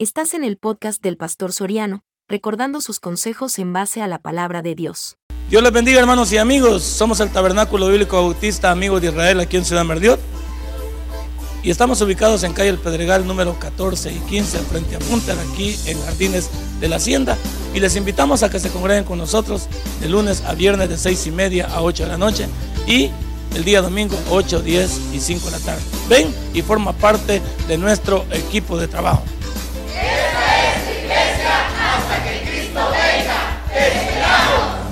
Estás en el podcast del Pastor Soriano, recordando sus consejos en base a la palabra de Dios. Dios les bendiga hermanos y amigos. Somos el Tabernáculo Bíblico Bautista Amigos de Israel aquí en Ciudad Merdiot. Y estamos ubicados en calle El Pedregal número 14 y 15 frente a Punta, aquí en Jardines de la Hacienda. Y les invitamos a que se congreguen con nosotros de lunes a viernes de 6 y media a 8 de la noche y el día domingo 8, 10 y 5 de la tarde. Ven y forma parte de nuestro equipo de trabajo. Esta es iglesia hasta que Cristo venga. ¡Te esperamos!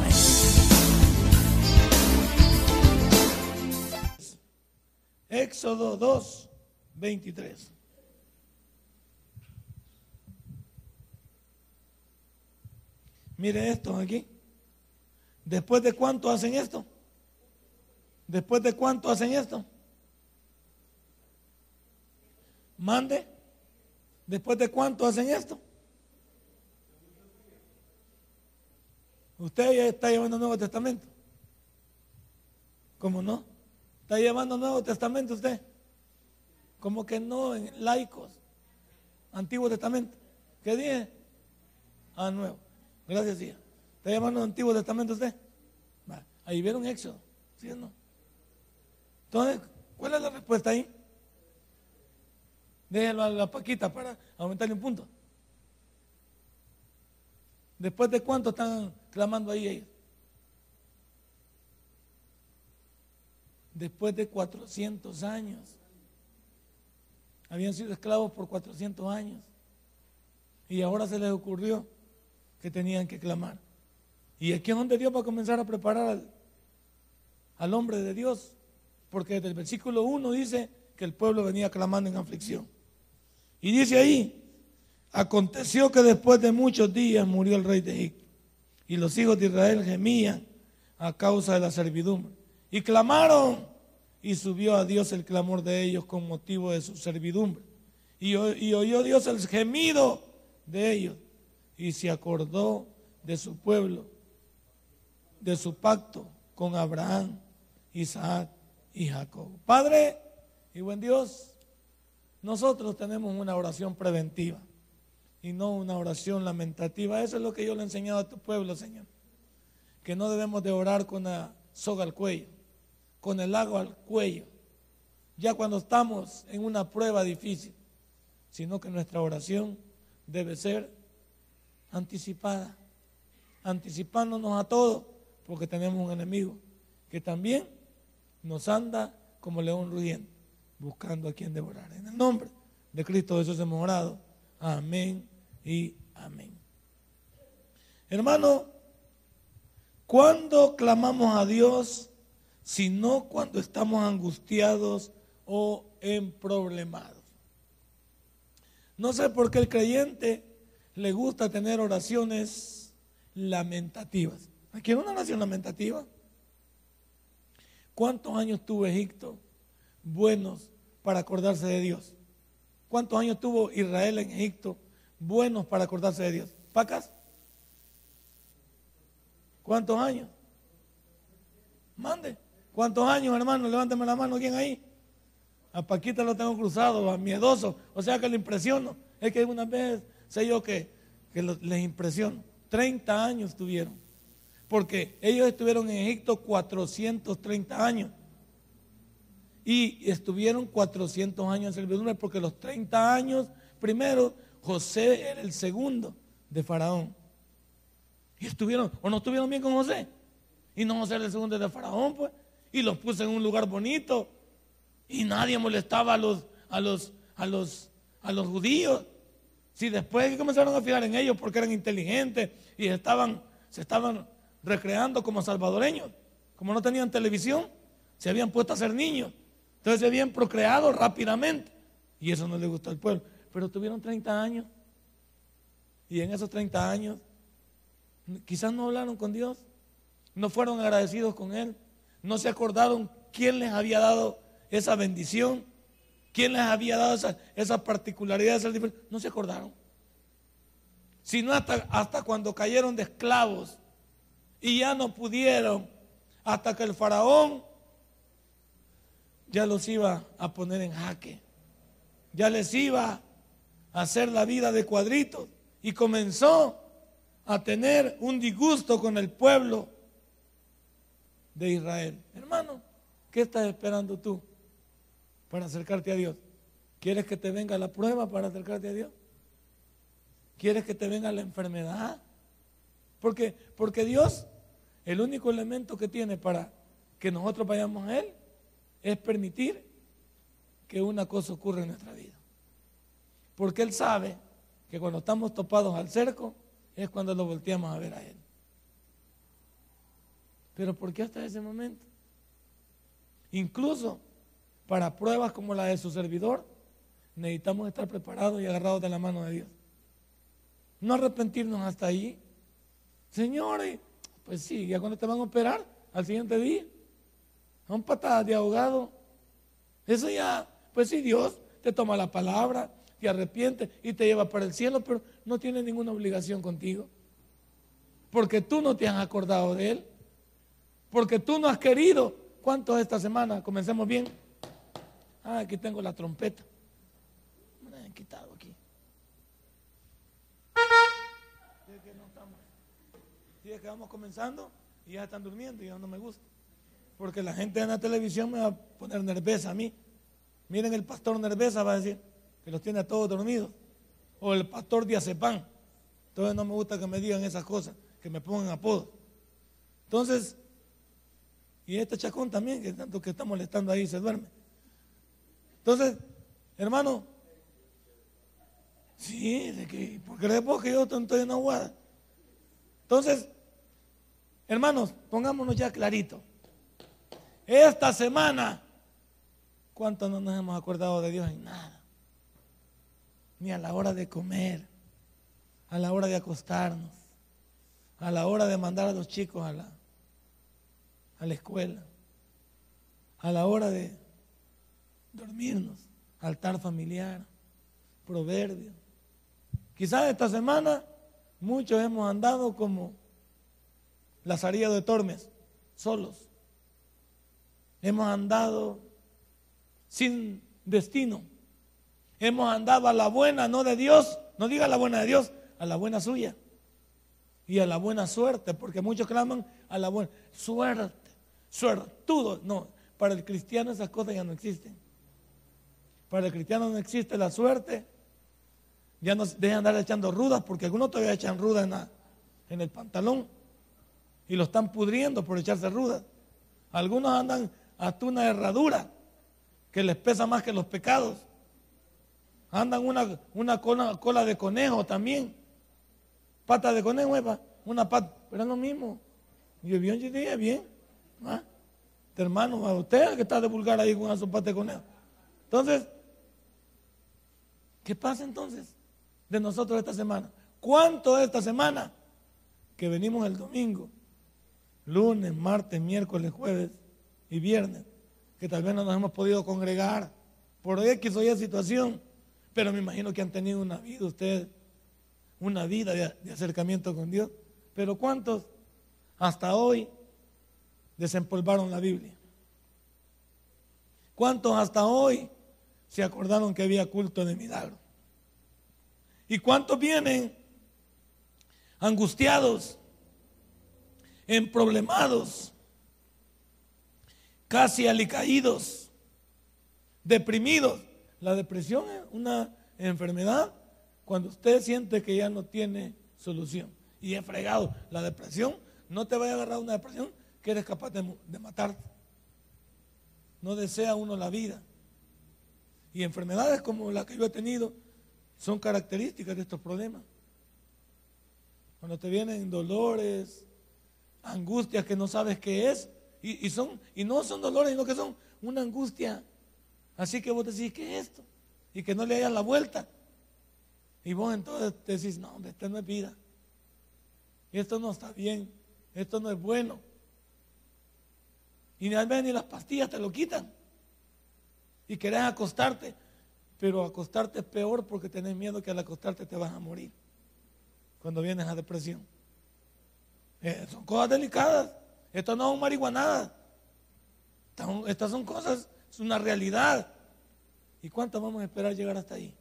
Éxodo 2, 23. Mire esto aquí. ¿Después de cuánto hacen esto? ¿Después de cuánto hacen esto? Mande. ¿Después de cuánto hacen esto? Usted ya está llevando Nuevo Testamento. ¿Cómo no? ¿Está llevando Nuevo Testamento usted? Como que no, en laicos. Antiguo Testamento. ¿Qué dije? Ah, nuevo. Gracias, tía. ¿Está llevando Antiguo Testamento usted? Ahí vieron Éxodo. ¿Sí o no? Entonces, ¿cuál es la respuesta ahí? Déjenlo a la Paquita para aumentarle un punto. ¿Después de cuánto están clamando ahí ellos? Después de 400 años. Habían sido esclavos por 400 años. Y ahora se les ocurrió que tenían que clamar. Y aquí es donde Dios va a comenzar a preparar al, al hombre de Dios. Porque desde el versículo 1 dice que el pueblo venía clamando en aflicción. Y dice ahí, aconteció que después de muchos días murió el rey de Egipto. Y los hijos de Israel gemían a causa de la servidumbre. Y clamaron. Y subió a Dios el clamor de ellos con motivo de su servidumbre. Y, y oyó Dios el gemido de ellos. Y se acordó de su pueblo, de su pacto con Abraham, Isaac y Jacob. Padre y buen Dios, nosotros tenemos una oración preventiva y no una oración lamentativa. Eso es lo que yo le he enseñado a tu pueblo, Señor. Que no debemos de orar con la soga al cuello, con el agua al cuello, ya cuando estamos en una prueba difícil, sino que nuestra oración debe ser anticipada, anticipándonos a todo, porque tenemos un enemigo que también nos anda como león rugiente buscando a quien devorar. En el nombre de Cristo Jesús hemos orado. Amén y amén. Hermano, ¿cuándo clamamos a Dios? Sino cuando estamos angustiados o emproblemados. No sé por qué el creyente le gusta tener oraciones lamentativas. ¿Aquí una oración lamentativa? ¿Cuántos años tuvo Egipto buenos para acordarse de Dios. ¿Cuántos años tuvo Israel en Egipto buenos para acordarse de Dios? ¿Pacas? ¿Cuántos años? Mande. ¿Cuántos años, hermano? Levánteme la mano. ¿Quién ahí? A Paquita lo tengo cruzado, a miedoso. O sea que le impresiono. Es que una vez sé yo que, que les impresiono. 30 años tuvieron. Porque ellos estuvieron en Egipto 430 años y estuvieron 400 años en servidumbre porque los 30 años, primero, José era el segundo de Faraón. Y estuvieron, o no estuvieron bien con José. Y no José era el segundo de Faraón, pues. Y los puse en un lugar bonito. Y nadie molestaba a los, a los, a los, a los judíos. Si después comenzaron a fijar en ellos porque eran inteligentes y estaban, se estaban recreando como salvadoreños, como no tenían televisión, se habían puesto a ser niños. Entonces se habían procreado rápidamente. Y eso no le gustó al pueblo. Pero tuvieron 30 años. Y en esos 30 años, quizás no hablaron con Dios. No fueron agradecidos con Él. No se acordaron quién les había dado esa bendición. Quién les había dado esa, esa particularidad. Esa no se acordaron. Sino hasta, hasta cuando cayeron de esclavos. Y ya no pudieron. Hasta que el faraón ya los iba a poner en jaque. Ya les iba a hacer la vida de cuadritos y comenzó a tener un disgusto con el pueblo de Israel. Hermano, ¿qué estás esperando tú para acercarte a Dios? ¿Quieres que te venga la prueba para acercarte a Dios? ¿Quieres que te venga la enfermedad? Porque, porque Dios, el único elemento que tiene para que nosotros vayamos a Él es permitir que una cosa ocurra en nuestra vida. Porque Él sabe que cuando estamos topados al cerco es cuando lo volteamos a ver a Él. Pero ¿por qué hasta ese momento? Incluso para pruebas como la de su servidor, necesitamos estar preparados y agarrados de la mano de Dios. No arrepentirnos hasta ahí. Señores, pues sí, ya cuando te van a operar, al siguiente día, son patadas de ahogado. Eso ya, pues sí, Dios te toma la palabra, te arrepiente y te lleva para el cielo, pero no tiene ninguna obligación contigo. Porque tú no te has acordado de Él. Porque tú no has querido. ¿Cuántos esta semana? Comencemos bien. Ah, aquí tengo la trompeta. Me han quitado aquí. que no estamos. que vamos comenzando y ya están durmiendo y ya no me gusta. Porque la gente en la televisión me va a poner nerviosa a mí. Miren, el pastor nerviosa va a decir que los tiene a todos dormidos. O el pastor diazepam. Entonces no me gusta que me digan esas cosas, que me pongan apodos. Entonces, y este chacón también, que tanto que está molestando ahí, se duerme. Entonces, hermano, sí, de que, porque después que yo estoy en aguada. Entonces, hermanos, pongámonos ya clarito. Esta semana, ¿cuánto no nos hemos acordado de Dios en nada? Ni a la hora de comer, a la hora de acostarnos, a la hora de mandar a los chicos a la, a la escuela, a la hora de dormirnos, altar familiar, proverbio. Quizás esta semana muchos hemos andado como Lazarillo de Tormes, solos. Hemos andado sin destino. Hemos andado a la buena, no de Dios, no diga la buena de Dios, a la buena suya. Y a la buena suerte, porque muchos claman a la buena suerte, suertudo. No, para el cristiano esas cosas ya no existen. Para el cristiano no existe la suerte. Ya no dejan andar echando rudas, porque algunos todavía echan rudas en, en el pantalón y lo están pudriendo por echarse rudas. Algunos andan hasta una herradura que les pesa más que los pecados. Andan una, una cola, de conejo también. Pata de conejo, una pata, pero es lo mismo. Y bien, yo dije, bien. ¿Ah? Hermano, a usted que está de vulgar ahí con su pata de conejo. Entonces, ¿qué pasa entonces de nosotros esta semana? ¿Cuánto esta semana? Que venimos el domingo, lunes, martes, miércoles, jueves y viernes, que tal vez no nos hemos podido congregar por X o Y situación, pero me imagino que han tenido una vida ustedes, una vida de, de acercamiento con Dios. Pero ¿cuántos hasta hoy desempolvaron la Biblia? ¿Cuántos hasta hoy se acordaron que había culto de milagro? ¿Y cuántos vienen angustiados, emproblemados, casi alicaídos, deprimidos. La depresión es una enfermedad cuando usted siente que ya no tiene solución y es fregado. La depresión no te vaya a agarrar una depresión que eres capaz de, de matarte. No desea uno la vida. Y enfermedades como la que yo he tenido son características de estos problemas. Cuando te vienen dolores, angustias que no sabes qué es, y, son, y no son dolores, sino que son una angustia. Así que vos decís, ¿qué es esto? Y que no le hayan la vuelta. Y vos entonces decís, no, hombre, esto no es vida. Esto no está bien. Esto no es bueno. Y ni al ni las pastillas te lo quitan. Y querés acostarte. Pero acostarte es peor porque tenés miedo que al acostarte te vas a morir. Cuando vienes a depresión. Eh, son cosas delicadas. Esto no es un marihuanada. Estas son cosas, es una realidad. ¿Y cuánto vamos a esperar llegar hasta ahí?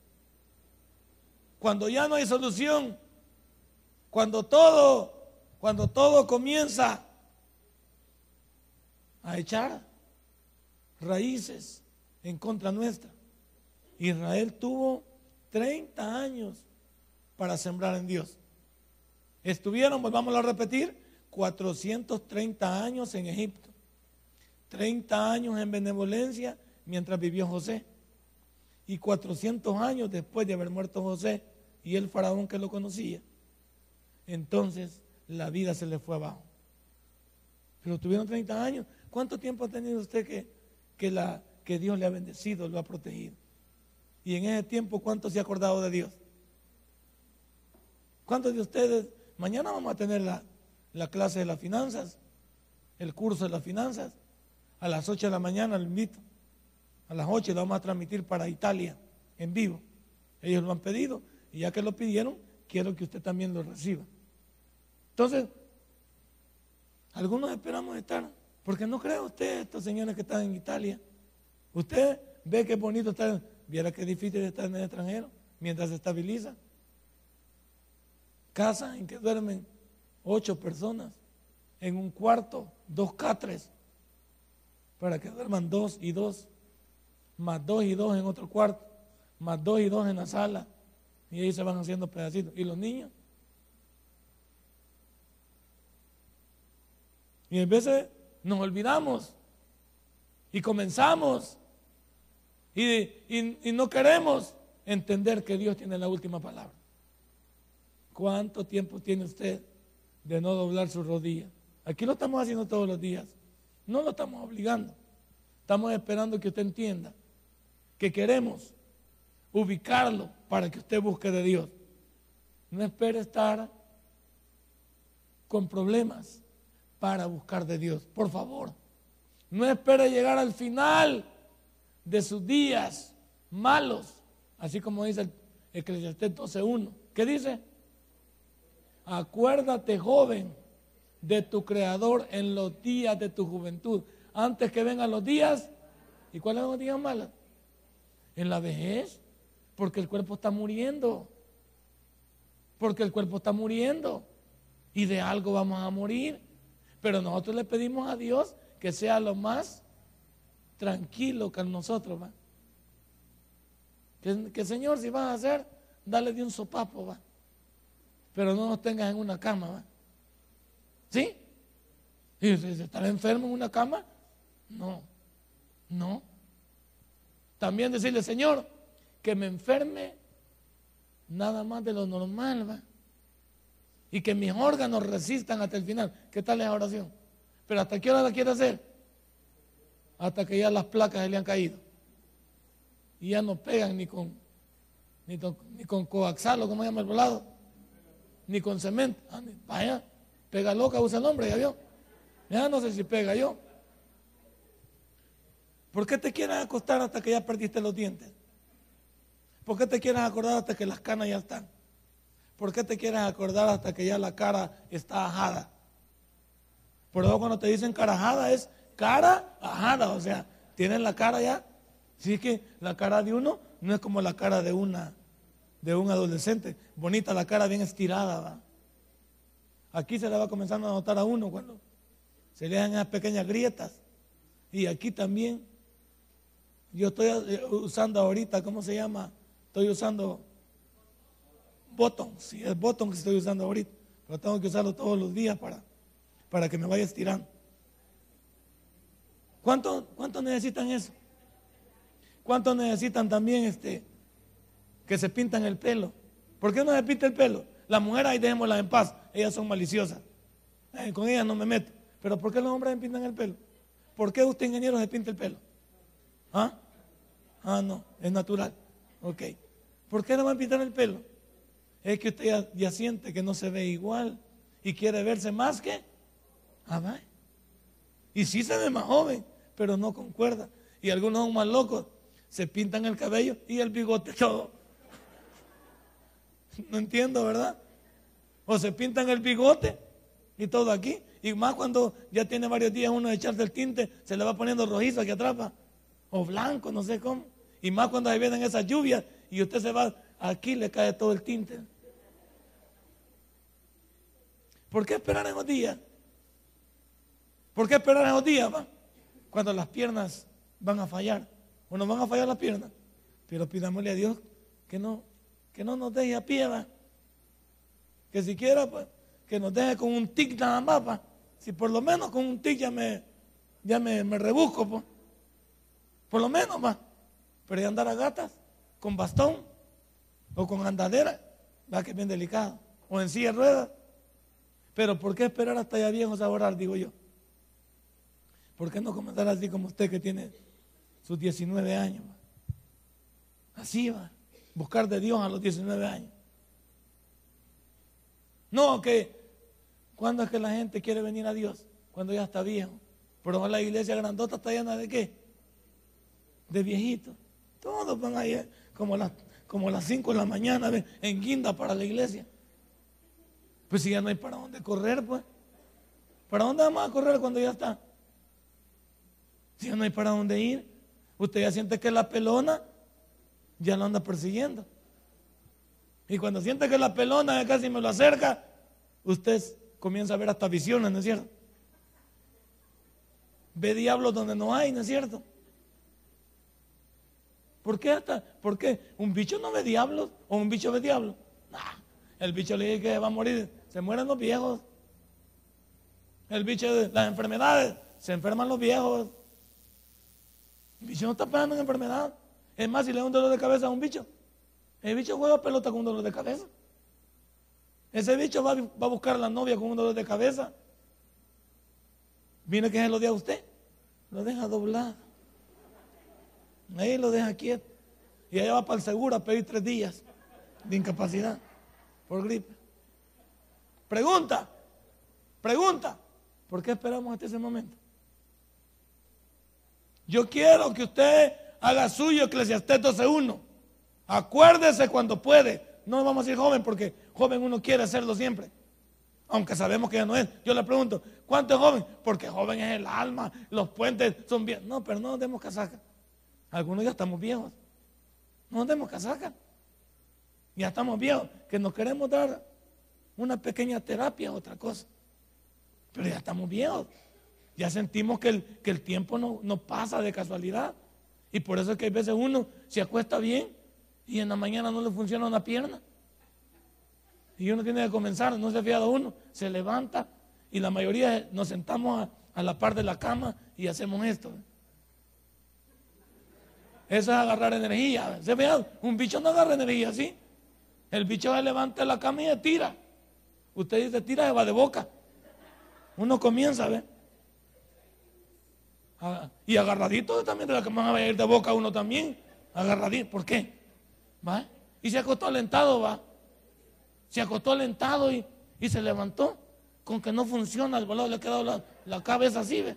cuando ya no hay solución, cuando todo, cuando todo comienza a echar raíces en contra nuestra. Israel tuvo 30 años para sembrar en Dios. Estuvieron, volvamos a repetir, 430 años en Egipto, 30 años en benevolencia mientras vivió José, y 400 años después de haber muerto José y el faraón que lo conocía. Entonces la vida se le fue abajo. Pero tuvieron 30 años. ¿Cuánto tiempo ha tenido usted que, que, la, que Dios le ha bendecido, lo ha protegido? Y en ese tiempo, ¿cuánto se ha acordado de Dios? ¿Cuántos de ustedes, mañana vamos a tener la, la clase de las finanzas, el curso de las finanzas, a las 8 de la mañana lo invito, a las 8 lo vamos a transmitir para Italia en vivo. Ellos lo han pedido y ya que lo pidieron, quiero que usted también lo reciba. Entonces, algunos esperamos estar, porque no cree usted, estos señores que están en Italia. Usted ve que bonito estar, viera qué difícil estar en el extranjero mientras se estabiliza. Casa en que duermen ocho personas en un cuarto, dos catres, para que duerman dos y dos, más dos y dos en otro cuarto, más dos y dos en la sala, y ahí se van haciendo pedacitos. ¿Y los niños? Y a veces nos olvidamos y comenzamos y, y, no queremos entender que Dios tiene la última palabra. ¿Cuánto tiempo tiene usted de no doblar su rodilla? Aquí lo estamos haciendo todos los días. No lo estamos obligando. Estamos esperando que usted entienda que queremos ubicarlo para que usted busque de Dios. No espere estar con problemas para buscar de Dios. Por favor, no espere llegar al final de sus días malos, así como dice el Eclesiastés 12.1. ¿Qué dice? Acuérdate, joven, de tu Creador en los días de tu juventud, antes que vengan los días. ¿Y cuáles son los días malos? En la vejez, porque el cuerpo está muriendo. Porque el cuerpo está muriendo. Y de algo vamos a morir. Pero nosotros le pedimos a Dios que sea lo más tranquilo que nosotros, ¿va? Que, Señor, si vas a hacer, dale de un sopapo, ¿va? Pero no nos tengas en una cama, ¿va? ¿Sí? ¿Y si estar enfermo en una cama? No, no. También decirle, Señor, que me enferme nada más de lo normal, ¿va? y que mis órganos resistan hasta el final. ¿Qué tal la oración? Pero ¿hasta qué hora la quiere hacer? Hasta que ya las placas se le han caído. Y ya no pegan ni con, ni, como se llama el volado, ni con cemento. Ah, vaya, pega loca, usa el hombre, ya vio. Ya no sé si pega yo. ¿Por qué te quieres acostar hasta que ya perdiste los dientes? ¿Por qué te quieres acordar hasta que las canas ya están? ¿Por qué te quieres acordar hasta que ya la cara está ajada? Por eso cuando te dicen cara ajada es cara ajada, o sea, tienen la cara ya. Sí que la cara de uno no es como la cara de una de un adolescente, bonita la cara bien estirada, ¿va? Aquí se le va comenzando a notar a uno cuando se le dan esas pequeñas grietas. Y aquí también yo estoy eh, usando ahorita, ¿cómo se llama? Estoy usando botón, si es botón que estoy usando ahorita, pero tengo que usarlo todos los días para, para que me vaya estirando. ¿Cuánto, ¿Cuánto necesitan eso? ¿Cuántos necesitan también este, que se pintan el pelo? ¿Por qué no se pinta el pelo? Las mujeres ahí dejémoslas en paz, ellas son maliciosas. Con ellas no me meto. Pero ¿por qué los hombres se pintan el pelo? ¿Por qué usted ingeniero se pinta el pelo? ¿Ah? Ah, no, es natural. Ok. ¿Por qué no van a pintar el pelo? es que usted ya, siente que no se ve igual y quiere verse más que ah, Y sí se ve más joven, pero no concuerda. Y algunos son más locos, se pintan el cabello y el bigote todo. No entiendo, ¿verdad? O se pintan el bigote y todo aquí. Y más cuando ya tiene varios días uno de echarse el tinte, se le va poniendo rojizo aquí atrás, o blanco, no sé cómo. Y más cuando ahí vienen esas lluvias y usted se va aquí le cae todo el tinte. ¿Por qué esperar en los días? ¿Por qué esperar en los días? Va? Cuando las piernas van a fallar. O nos van a fallar las piernas. Pero pidámosle a Dios que no, que no nos deje a pie. Que siquiera pues, que nos deje con un tic nada más. Si por lo menos con un tic ya me, ya me, rebusco. Pues. Por lo menos más. Pero ya andar a gatas con bastón o con andadera, va que es bien delicado. O en silla de ruedas. Pero ¿por qué esperar hasta ya viejos a orar, digo yo? ¿Por qué no comenzar así como usted que tiene sus 19 años? Así va. Buscar de Dios a los 19 años. No, que cuando es que la gente quiere venir a Dios? Cuando ya está viejo. Pero la iglesia grandota está llena de qué? De viejitos. Todos van ahí eh, como las, como las 5 de la mañana en guinda para la iglesia. Pues si ya no hay para dónde correr, pues. ¿Para dónde vamos a correr cuando ya está? Si ya no hay para dónde ir. Usted ya siente que la pelona ya lo anda persiguiendo. Y cuando siente que la pelona casi me lo acerca, usted comienza a ver hasta visiones, ¿no es cierto? Ve diablos donde no hay, ¿no es cierto? ¿Por qué hasta? ¿Por qué? ¿Un bicho no ve diablos? ¿O un bicho ve diablos? El bicho le dice que va a morir se mueren los viejos. El bicho de las enfermedades, se enferman los viejos. El bicho no está pegando en enfermedad. Es más, si le da un dolor de cabeza a un bicho, el bicho juega pelota con un dolor de cabeza. Ese bicho va, a buscar a la novia con un dolor de cabeza. Viene que se lo dé a usted, lo deja doblado. Ahí lo deja quieto. Y allá va para el seguro a pedir tres días de incapacidad por gripe. Pregunta, pregunta, ¿por qué esperamos hasta ese momento? Yo quiero que usted haga suyo Eclesiastés 12.1. Acuérdese cuando puede. No vamos a decir joven porque joven uno quiere hacerlo siempre. Aunque sabemos que ya no es. Yo le pregunto, ¿cuánto es joven? Porque joven es el alma, los puentes son bien. No, pero no nos demos casaca. Algunos ya estamos viejos. No nos demos casaca. Ya estamos viejos. Que nos queremos dar una pequeña terapia, otra cosa. Pero ya estamos viejos. Ya sentimos que el, que el tiempo no, no, pasa de casualidad. Y por eso es que hay veces uno se acuesta bien y en la mañana no le funciona una pierna. Y uno tiene que comenzar, no se fía de uno, se levanta y la mayoría nos sentamos a, la par de la cama y hacemos esto. Eso es agarrar energía. ¿Se Un bicho no agarra energía, ¿sí? El bicho se levanta de la cama y se tira. Usted dice, tira, va de boca. Uno comienza, ¿ve? Ah, y agarradito también de la que van a ir de boca uno también. Agarradito. ¿Por qué? ¿Va? Y se acostó alentado, va. Se acostó alentado y, y se levantó. Con que no funciona, el volado le ha quedado la, la cabeza así, ¿ve?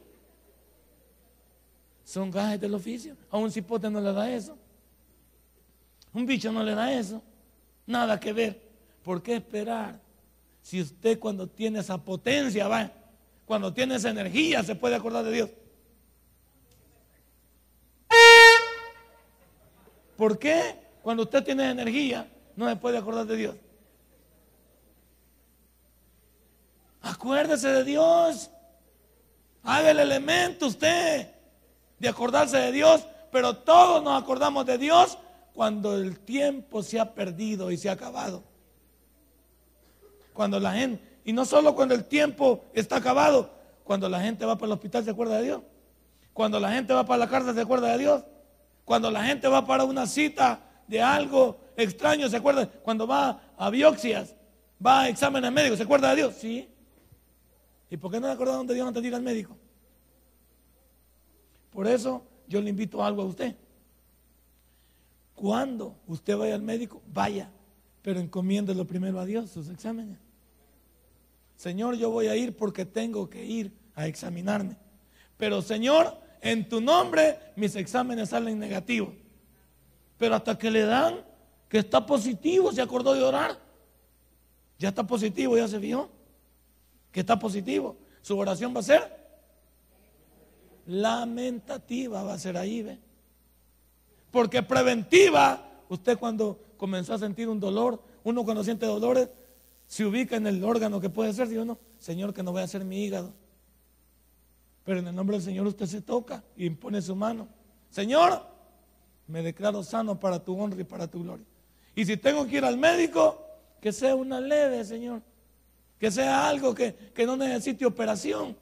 Son gajes del oficio. A un cipote no le da eso. Un bicho no le da eso. Nada que ver. ¿Por qué esperar? Si usted cuando tiene esa potencia, va, cuando tiene esa energía, se puede acordar de Dios. ¿Por qué cuando usted tiene energía no se puede acordar de Dios? Acuérdese de Dios. Haga el elemento usted de acordarse de Dios, pero todos nos acordamos de Dios cuando el tiempo se ha perdido y se ha acabado. Cuando la gente, y no solo cuando el tiempo está acabado, cuando la gente va para el hospital se acuerda de Dios. Cuando la gente va para la cárcel se acuerda de Dios. Cuando la gente va para una cita de algo extraño se acuerda. Cuando va a biopsias, va a exámenes médicos, ¿se acuerda de Dios? Sí. ¿Y por qué no acordaron de Dios antes de ir al médico? Por eso yo le invito algo a usted. Cuando usted vaya al médico, vaya, pero encomiéndelo primero a Dios sus exámenes. Señor, yo voy a ir porque tengo que ir a examinarme. Pero Señor, en tu nombre mis exámenes salen negativos. Pero hasta que le dan que está positivo, se acordó de orar. Ya está positivo, ya se vio. Que está positivo. Su oración va a ser lamentativa, va a ser ahí, ¿ve? Porque preventiva, usted cuando comenzó a sentir un dolor, uno cuando siente dolores se ubica en el órgano que puede ser, ¿sí o no? Señor, que no vaya a ser mi hígado. Pero en el nombre del Señor usted se toca y impone su mano. Señor, me declaro sano para tu honra y para tu gloria. Y si tengo que ir al médico, que sea una leve, Señor. Que sea algo que, que no necesite operación.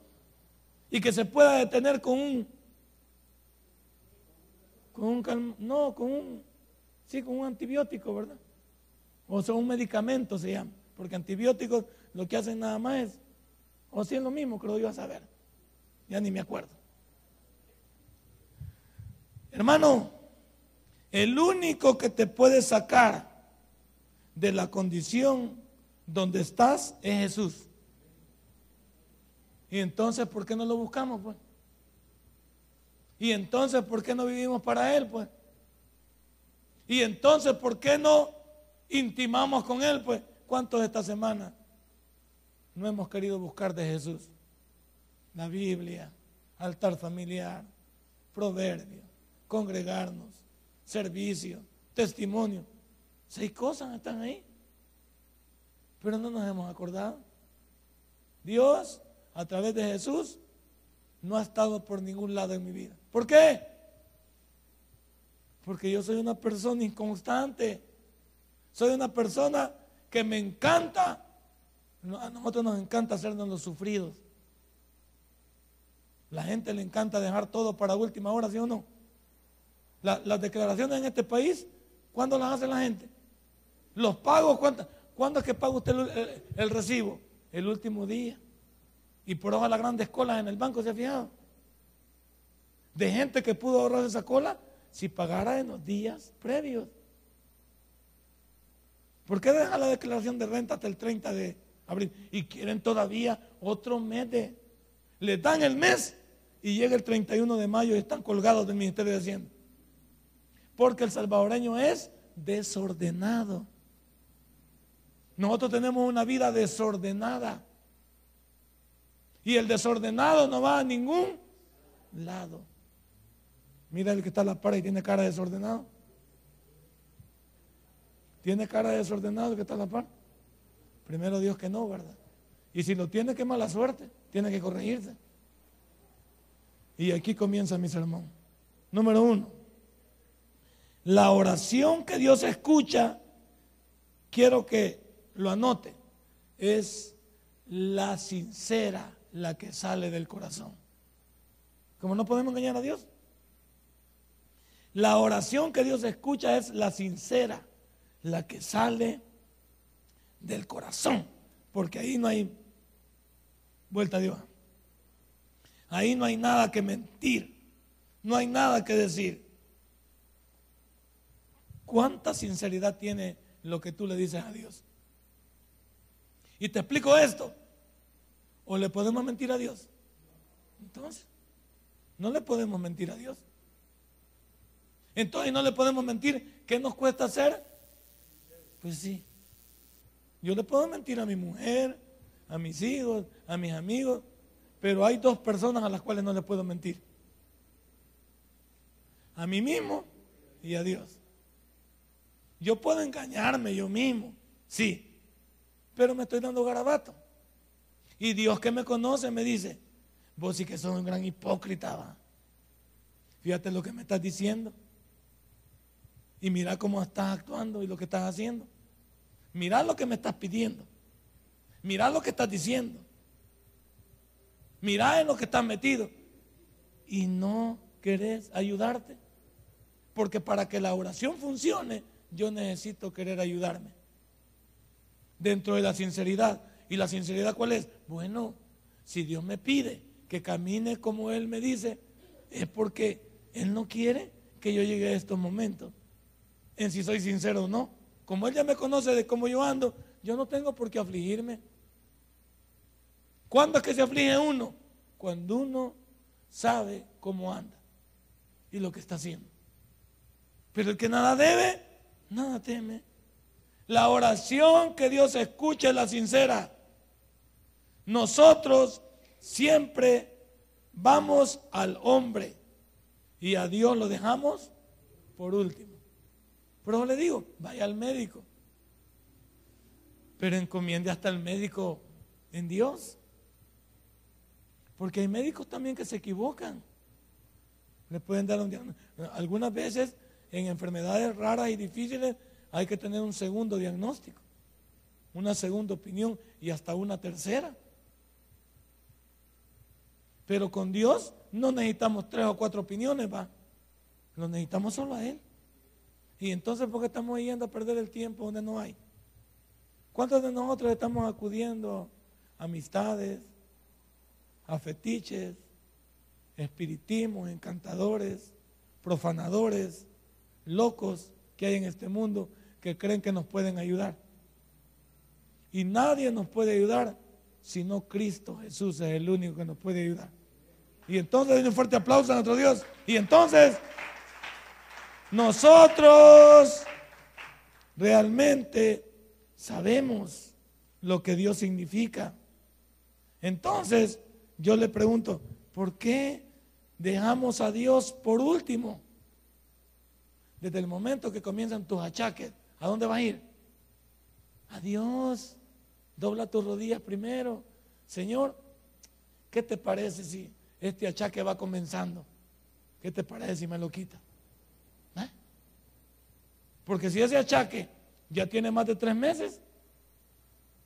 Y que se pueda detener con un, con un, no, con un, sí, con un antibiótico, ¿verdad? O sea, un medicamento se llama. Porque antibióticos lo que hacen nada más es, o si es lo mismo, creo yo a saber. Ya ni me acuerdo. Hermano, el único que te puede sacar de la condición donde estás es Jesús. Y entonces, ¿por qué no lo buscamos, pues? Y entonces, ¿por qué no vivimos para Él, pues? Y entonces, ¿por qué no intimamos con Él, pues? ¿Cuántos esta semana no hemos querido buscar de Jesús? La Biblia, altar familiar, proverbio, congregarnos, servicio, testimonio. Seis cosas están ahí. Pero no nos hemos acordado. Dios, a través de Jesús, no ha estado por ningún lado en mi vida. ¿Por qué? Porque yo soy una persona inconstante. Soy una persona que me encanta. A nosotros nos encanta hacernos los sufridos. La gente le encanta dejar todo para última hora, ¿sí o no? las declaraciones en este país, ¿cuándo las hace la gente? Los pagos, ¿cuándo, es que paga usted el, recibo? El último día. Y por hoja las grandes colas en el banco, ¿se ha fijado? De gente que pudo ahorrar esa cola si pagara en los días previos. ¿Por qué dejan la declaración de renta hasta el 30 de abril? Y quieren todavía otro mes de... Les dan el mes y llega el 31 de mayo y están colgados del Ministerio de Hacienda. Porque el salvadoreño es desordenado. Nosotros tenemos una vida desordenada. Y el desordenado no va a ningún lado. Mira el que está a la par y tiene cara desordenado. ¿Tiene cara desordenado el que está a la par? Primero Dios que no, ¿verdad? Y si lo tiene, qué mala suerte. Tiene que corregirse. Y aquí comienza mi sermón. Número uno. La oración que Dios escucha, quiero que lo anote, es la sincera, la que sale del corazón. Como no podemos engañar a Dios. La oración que Dios escucha es la sincera, la que sale del corazón. Porque ahí no hay vuelta a Dios. Ahí no hay nada que mentir. No hay nada que decir. ¿Cuánta sinceridad tiene lo que tú le dices a Dios? Y te explico esto. ¿O le podemos mentir a Dios? Entonces, no le podemos mentir a Dios. Entonces no le podemos mentir. ¿Qué nos cuesta hacer? Pues sí. Yo le puedo mentir a mi mujer, a mis hijos, a mis amigos, pero hay dos personas a las cuales no le puedo mentir. A mí mismo y a Dios. Yo puedo engañarme yo mismo, sí, pero me estoy dando garabato. Y Dios que me conoce me dice, vos sí que sos un gran hipócrita, ¿va? Fíjate lo que me estás diciendo. Y mira cómo estás actuando y lo que estás haciendo. Mira lo que me estás pidiendo. Mira lo que estás diciendo. Mira en lo que estás metido. Y no querés ayudarte. Porque para que la oración funcione, yo necesito querer ayudarme. Dentro de la sinceridad. ¿Y la sinceridad cuál es? Bueno, si Dios me pide que camine como Él me dice, es porque Él no quiere que yo llegue a estos momentos. En si soy sincero o no. Como Él ya me conoce de cómo yo ando, yo no tengo por qué afligirme. ¿Cuándo es que se aflige uno? Cuando uno sabe cómo anda y lo que está haciendo. Pero el que nada debe, nada teme. La oración que Dios escucha es la sincera. Nosotros siempre vamos al hombre y a Dios lo dejamos por último. Pero le digo, vaya al médico. Pero encomiende hasta el médico en Dios. Porque hay médicos también que se equivocan. Le pueden dar un diagnóstico. Algunas veces en enfermedades raras y difíciles hay que tener un segundo diagnóstico, una segunda opinión y hasta una tercera. Pero con Dios no necesitamos tres o cuatro opiniones, va. Lo necesitamos solo a Él. Y entonces, ¿por qué estamos yendo a perder el tiempo donde no hay? ¿Cuántos de nosotros estamos acudiendo a amistades, a fetiches, espiritismos, encantadores, profanadores, locos que hay en este mundo que creen que nos pueden ayudar? Y nadie nos puede ayudar si no Cristo Jesús es el único que nos puede ayudar. Y entonces, un fuerte aplauso a nuestro Dios. Y entonces, nosotros realmente sabemos lo que Dios significa. Entonces, yo le pregunto, ¿por qué dejamos a Dios por último? Desde el momento que comienzan tus achaques, ¿a dónde vas a ir? A Dios. Dobla tus rodillas primero. Señor, ¿qué te parece si este achaque va comenzando? ¿Qué te parece si me lo quita? ¿Eh? Porque si ese achaque ya tiene más de tres meses,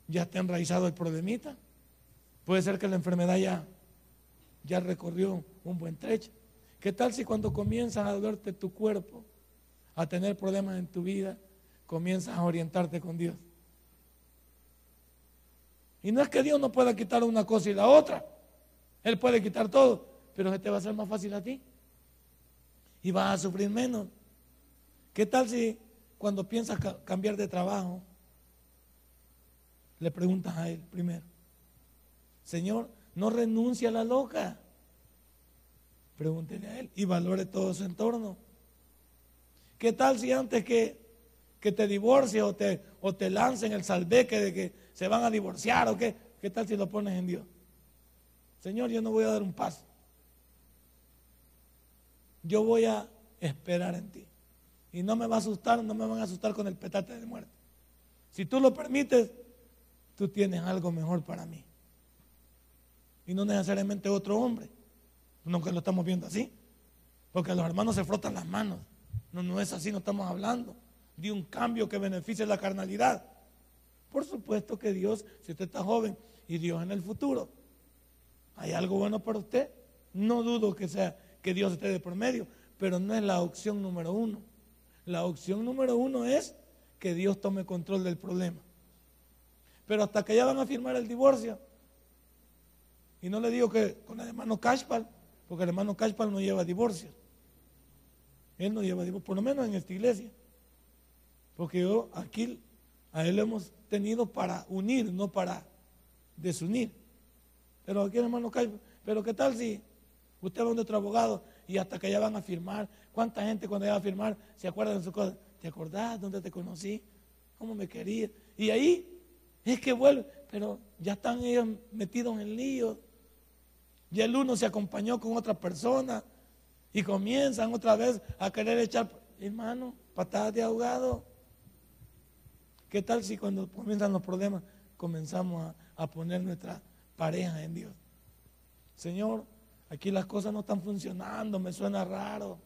ya ha enraizado el problemita. Puede ser que la enfermedad ya, ya recorrió un buen trecho. ¿Qué tal si cuando comienzas a dolerte tu cuerpo, a tener problemas en tu vida, comienzas a orientarte con Dios? Y no es que Dios no pueda quitar una cosa y la otra. Él puede quitar todo, pero se te va a hacer más fácil a ti. Y vas a sufrir menos. ¿Qué tal si cuando piensas cambiar de trabajo, le preguntas a él primero, Señor, no renuncia a la loca. Pregúntele a él y valore todo su entorno. ¿Qué tal si antes que, que te divorcies o te, o te lancen el salveque de que se van a divorciar o qué? ¿Qué tal si lo pones en Dios? Señor, yo no voy a dar un paso. Yo voy a esperar en ti. Y no me va a asustar, no me van a asustar con el petate de muerte. Si tú lo permites, tú tienes algo mejor para mí. Y no necesariamente otro hombre. Que lo estamos viendo así. Porque los hermanos se frotan las manos. No, no es así, no estamos hablando de un cambio que beneficie la carnalidad. Por supuesto que Dios, si usted está joven y Dios en el futuro, hay algo bueno para usted. No dudo que sea que Dios esté de por medio, pero no es la opción número uno. La opción número uno es que Dios tome control del problema. Pero hasta que ya van a firmar el divorcio, y no le digo que con el hermano Cashpal, porque el hermano Cashpal no lleva divorcio. Él no lleva divorcio, por lo menos en esta iglesia. Porque yo aquí a él lo hemos tenido para unir, no para desunir. Pero aquí el hermano Cashpal, pero ¿qué tal si usted va a otro abogado y hasta que ya van a firmar? ¿Cuánta gente cuando ya va a firmar se acuerda de su cosa? ¿Te acordás dónde te conocí? ¿Cómo me querías? Y ahí es que vuelve, pero ya están ellos metidos en lío. Y el uno se acompañó con otra persona y comienzan otra vez a querer echar, hermano, patadas de ahogado. ¿Qué tal si cuando comienzan los problemas comenzamos a, poner nuestra pareja en Dios? Señor, aquí las cosas no están funcionando, me suena raro.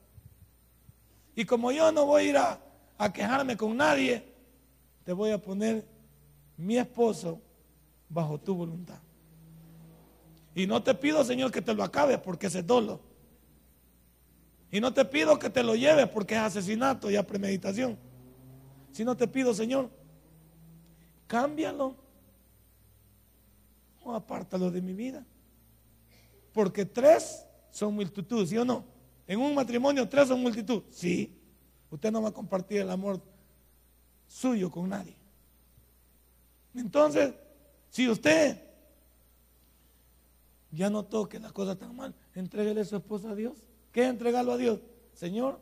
Y como yo no voy a ir a quejarme con nadie, te voy a poner mi esposo bajo tu voluntad. Y no te pido, Señor, que te lo acabes porque es dolo. Y no te pido que te lo lleves porque es asesinato y a premeditación. no te pido, Señor, cámbialo o apártalo de mi vida. Porque tres son multitud, ¿sí o no? En un matrimonio tres son multitud. Sí. Usted no va a compartir el amor suyo con nadie. Entonces, si usted ya notó que la cosa está mal, entréguele a su esposa a Dios. ¿Qué entregarlo a Dios? Señor,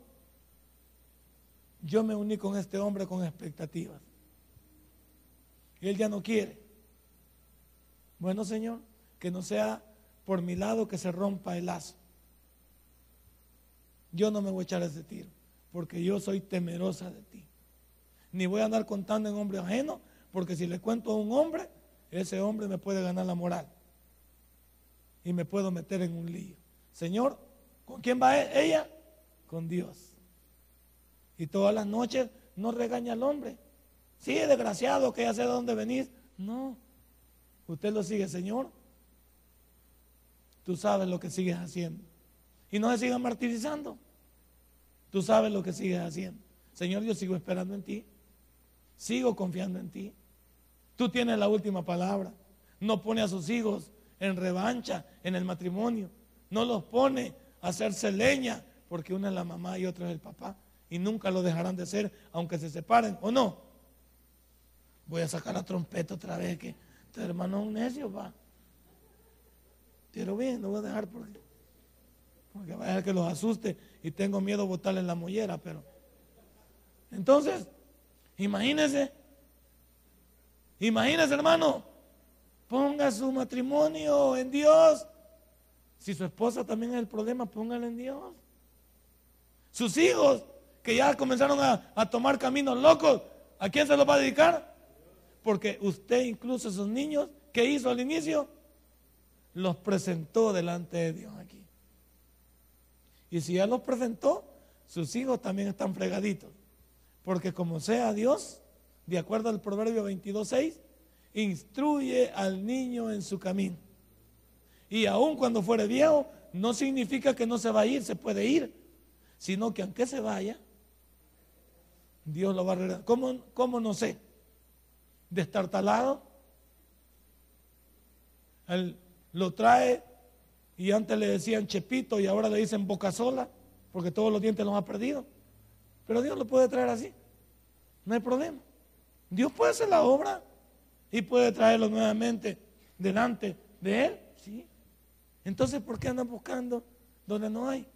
yo me uní con este hombre con expectativas. Él ya no quiere. Bueno, Señor, que no sea por mi lado que se rompa el lazo. Yo no me voy a echar ese tiro, porque yo soy temerosa de ti. ni voy a andar contando en hombre ajeno, porque si le cuento a un hombre, ese hombre me puede ganar la moral y me puedo meter en un lío. Señor, ¿con quién va e-, ella? Con Dios. Y todas las noches no regaña al hombre. Sí, desgraciado que ya sé de dónde venís. No, usted lo sigue, Señor. Tú sabes lo que sigues haciendo. Y no se sigan martirizando. Tú sabes lo que sigues haciendo. Señor, yo sigo esperando en ti. Sigo confiando en ti. Tú tienes la última palabra. No pone a sus hijos en revancha en el matrimonio. No los pone a hacerse leña porque una es la mamá y otra es el papá. Y nunca lo dejarán de ser aunque se separen o no. Voy a sacar la trompeta otra vez que este hermano es un necio, va. Pero bien, lo voy a dejar porque, porque va a que los asuste y tengo miedo botarle en la mollera, pero. Entonces, imagínese, imagínese hermano, ponga su matrimonio en Dios. Si su esposa también es el problema, póngale en Dios. Sus hijos, que ya comenzaron a, tomar caminos locos, ¿a quién se los va a dedicar? Porque usted incluso esos niños que hizo al inicio, los presentó delante de Dios aquí. Y si ya los presentó, sus hijos también están fregaditos. Porque como sea Dios, de acuerdo al Proverbio 22.6, instruye al niño en su camino. Y aun cuando fuere viejo, no significa que no se va a ir, se puede ir, sino que aunque se vaya, Dios lo va a arreglar. ¿Cómo, no sé? Destartalado. Él lo trae y antes le decían Chepito y ahora le dicen Boca Sola, porque todos los dientes los ha perdido. Pero Dios lo puede traer así. No hay problema. Dios puede hacer la obra y puede traerlo nuevamente delante de Él. ¿sí? Entonces, ¿por qué andan buscando donde no hay?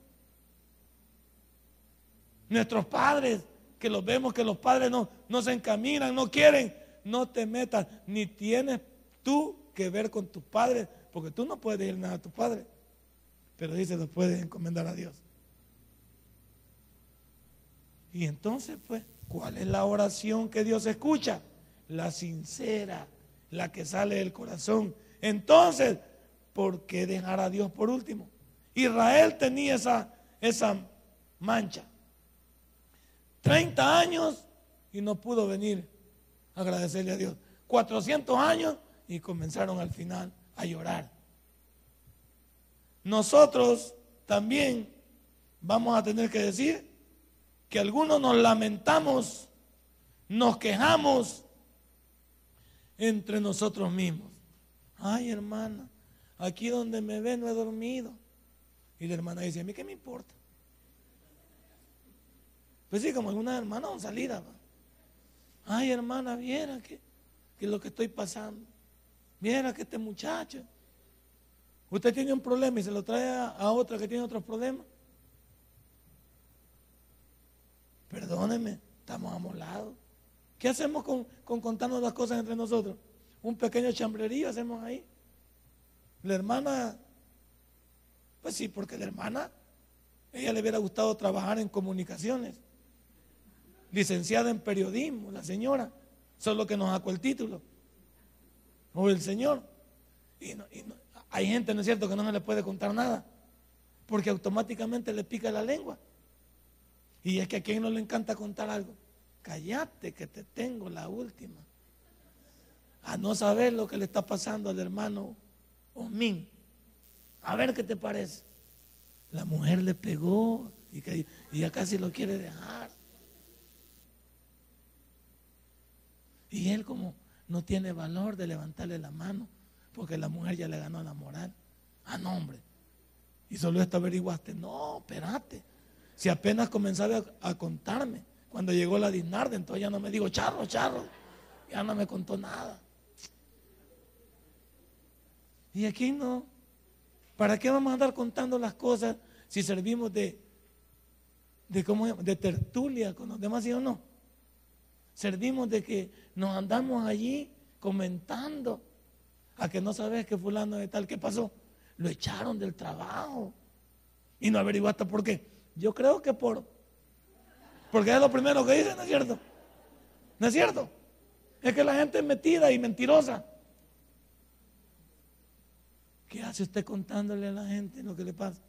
Nuestros padres, que los vemos que los padres no, no se encaminan, no quieren, no te metas, ni tienes tú que ver con tus padres, porque tú no puedes decir nada a tu padre. Pero dice, lo puedes encomendar a Dios. Y entonces, pues, ¿cuál es la oración que Dios escucha? La sincera, la que sale del corazón. Entonces, ¿por qué dejar a Dios por último? Israel tenía esa, esa mancha. 30 años y no pudo venir a agradecerle a Dios. 400 años y comenzaron al final a llorar. Nosotros también vamos a tener que decir que algunos nos lamentamos, nos quejamos entre nosotros mismos. Ay, hermana, aquí donde me ve no he dormido. Y la hermana dice, ¿a mí qué me importa? Pues sí, como alguna hermana van salida. Ay, hermana, viera que, que lo que estoy pasando. Viera que este muchacho. Usted tiene un problema y se lo trae a, otra que tiene otros problemas. Perdóneme, estamos amolados. ¿Qué hacemos con, contarnos las cosas entre nosotros? Un pequeño chambrerío hacemos ahí. La hermana, pues sí, porque la hermana, ella le hubiera gustado trabajar en comunicaciones. Licenciada en periodismo, la señora, solo que nos sacó el título. O el señor. Y, hay gente, ¿no es cierto?, que no se le puede contar nada. Porque automáticamente le pica la lengua. Y es que a quien no le encanta contar algo cállate que te tengo la última. A no saber lo que le está pasando al hermano Osmin. A ver qué te parece. La mujer le pegó y ya casi lo quiere dejar. Y él como no tiene valor de levantarle la mano porque la mujer ya le ganó la moral. Ah, no, hombre. Y solo esto averiguaste. No, espérate. Si apenas comenzaba a contarme cuando llegó la Dinarde, entonces ya no me digo, charro, charro. Ya no me contó nada. Y aquí no. ¿Para qué vamos a andar contando las cosas si servimos de, de, ¿cómo, de tertulia con los demás, ¿sí o no? Servimos de que nos andamos allí comentando a que no sabes que fulano de tal, ¿qué pasó? Lo echaron del trabajo. Y no averiguaste por qué. Yo creo que por porque es lo primero que dicen, ¿no es cierto? ¿No es cierto? Es que la gente es metida y mentirosa. ¿Qué hace usted contándole a la gente lo que le pasa?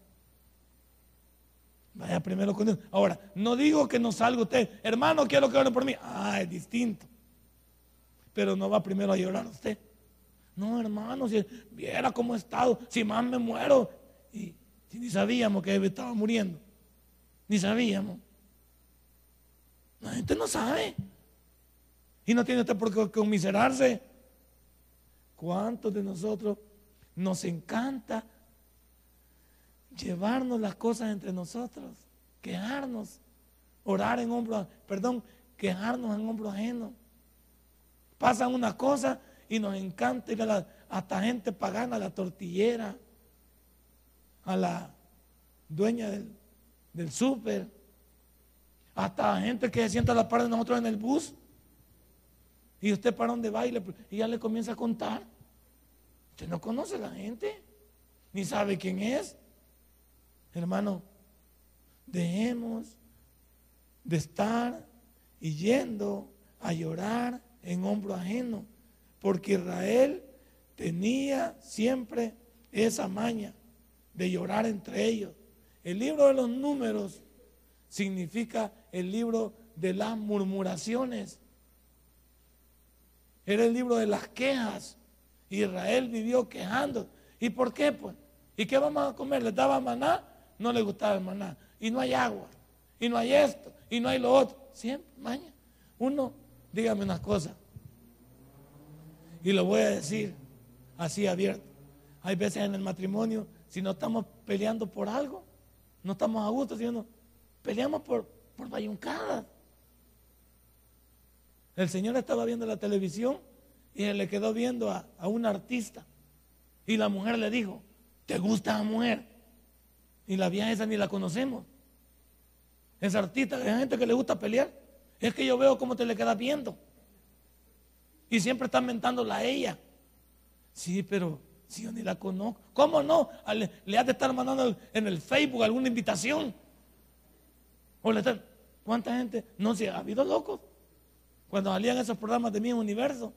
Vaya primero con Dios. Ahora, no digo que no salga usted, hermano, quiero que oren por mí. Ah, es distinto. Pero no va primero a llorar usted. No, hermano, si viera cómo he estado, si más me muero. Y ni sabíamos que estaba muriendo. Ni sabíamos. La gente no sabe. Y no tiene usted por qué conmiserarse. ¿Cuántos de nosotros nos encanta llevarnos las cosas entre nosotros? Quejarnos, orar en hombro, perdón, quejarnos en hombro ajeno. Pasan una cosa y nos encanta ir a la, hasta gente pagana, a la tortillera, a la dueña del, del súper, hasta gente que se sienta a la par de nosotros en el bus. Y usted para dónde va y, y ya le comienza a contar. Usted no conoce a la gente, ni sabe quién es. Hermano, dejemos de estar yendo a llorar en hombro ajeno, porque Israel tenía siempre esa maña de llorar entre ellos. El libro de los números significa el libro de las murmuraciones. Era el libro de las quejas. Israel vivió quejando. ¿Y por qué? Pues? ¿Y qué vamos a comer? ¿Les daba maná? No les gustaba el maná. Y no hay agua. Y no hay esto. Y no hay lo otro. Siempre, mañana. Uno, dígame una cosa. Y lo voy a decir así abierto. Hay veces en el matrimonio, si no estamos peleando por algo, no estamos a gusto, sino peleamos por, por bayuncadas. El señor estaba viendo la televisión y le quedó viendo a, a un artista. Y la mujer le dijo, ¿te gusta la mujer? Y la vieja esa ni la conocemos. Es artista, hay gente que le gusta pelear. Es que yo veo cómo te le quedas viendo. Y siempre están mentándola a ella. Sí, pero si yo ni la conozco. ¿Cómo no? Le, le has de estar mandando en el Facebook alguna invitación. O le está, ¿Cuánta gente? No, si ha habido locos. Cuando salían esos programas de mi universo,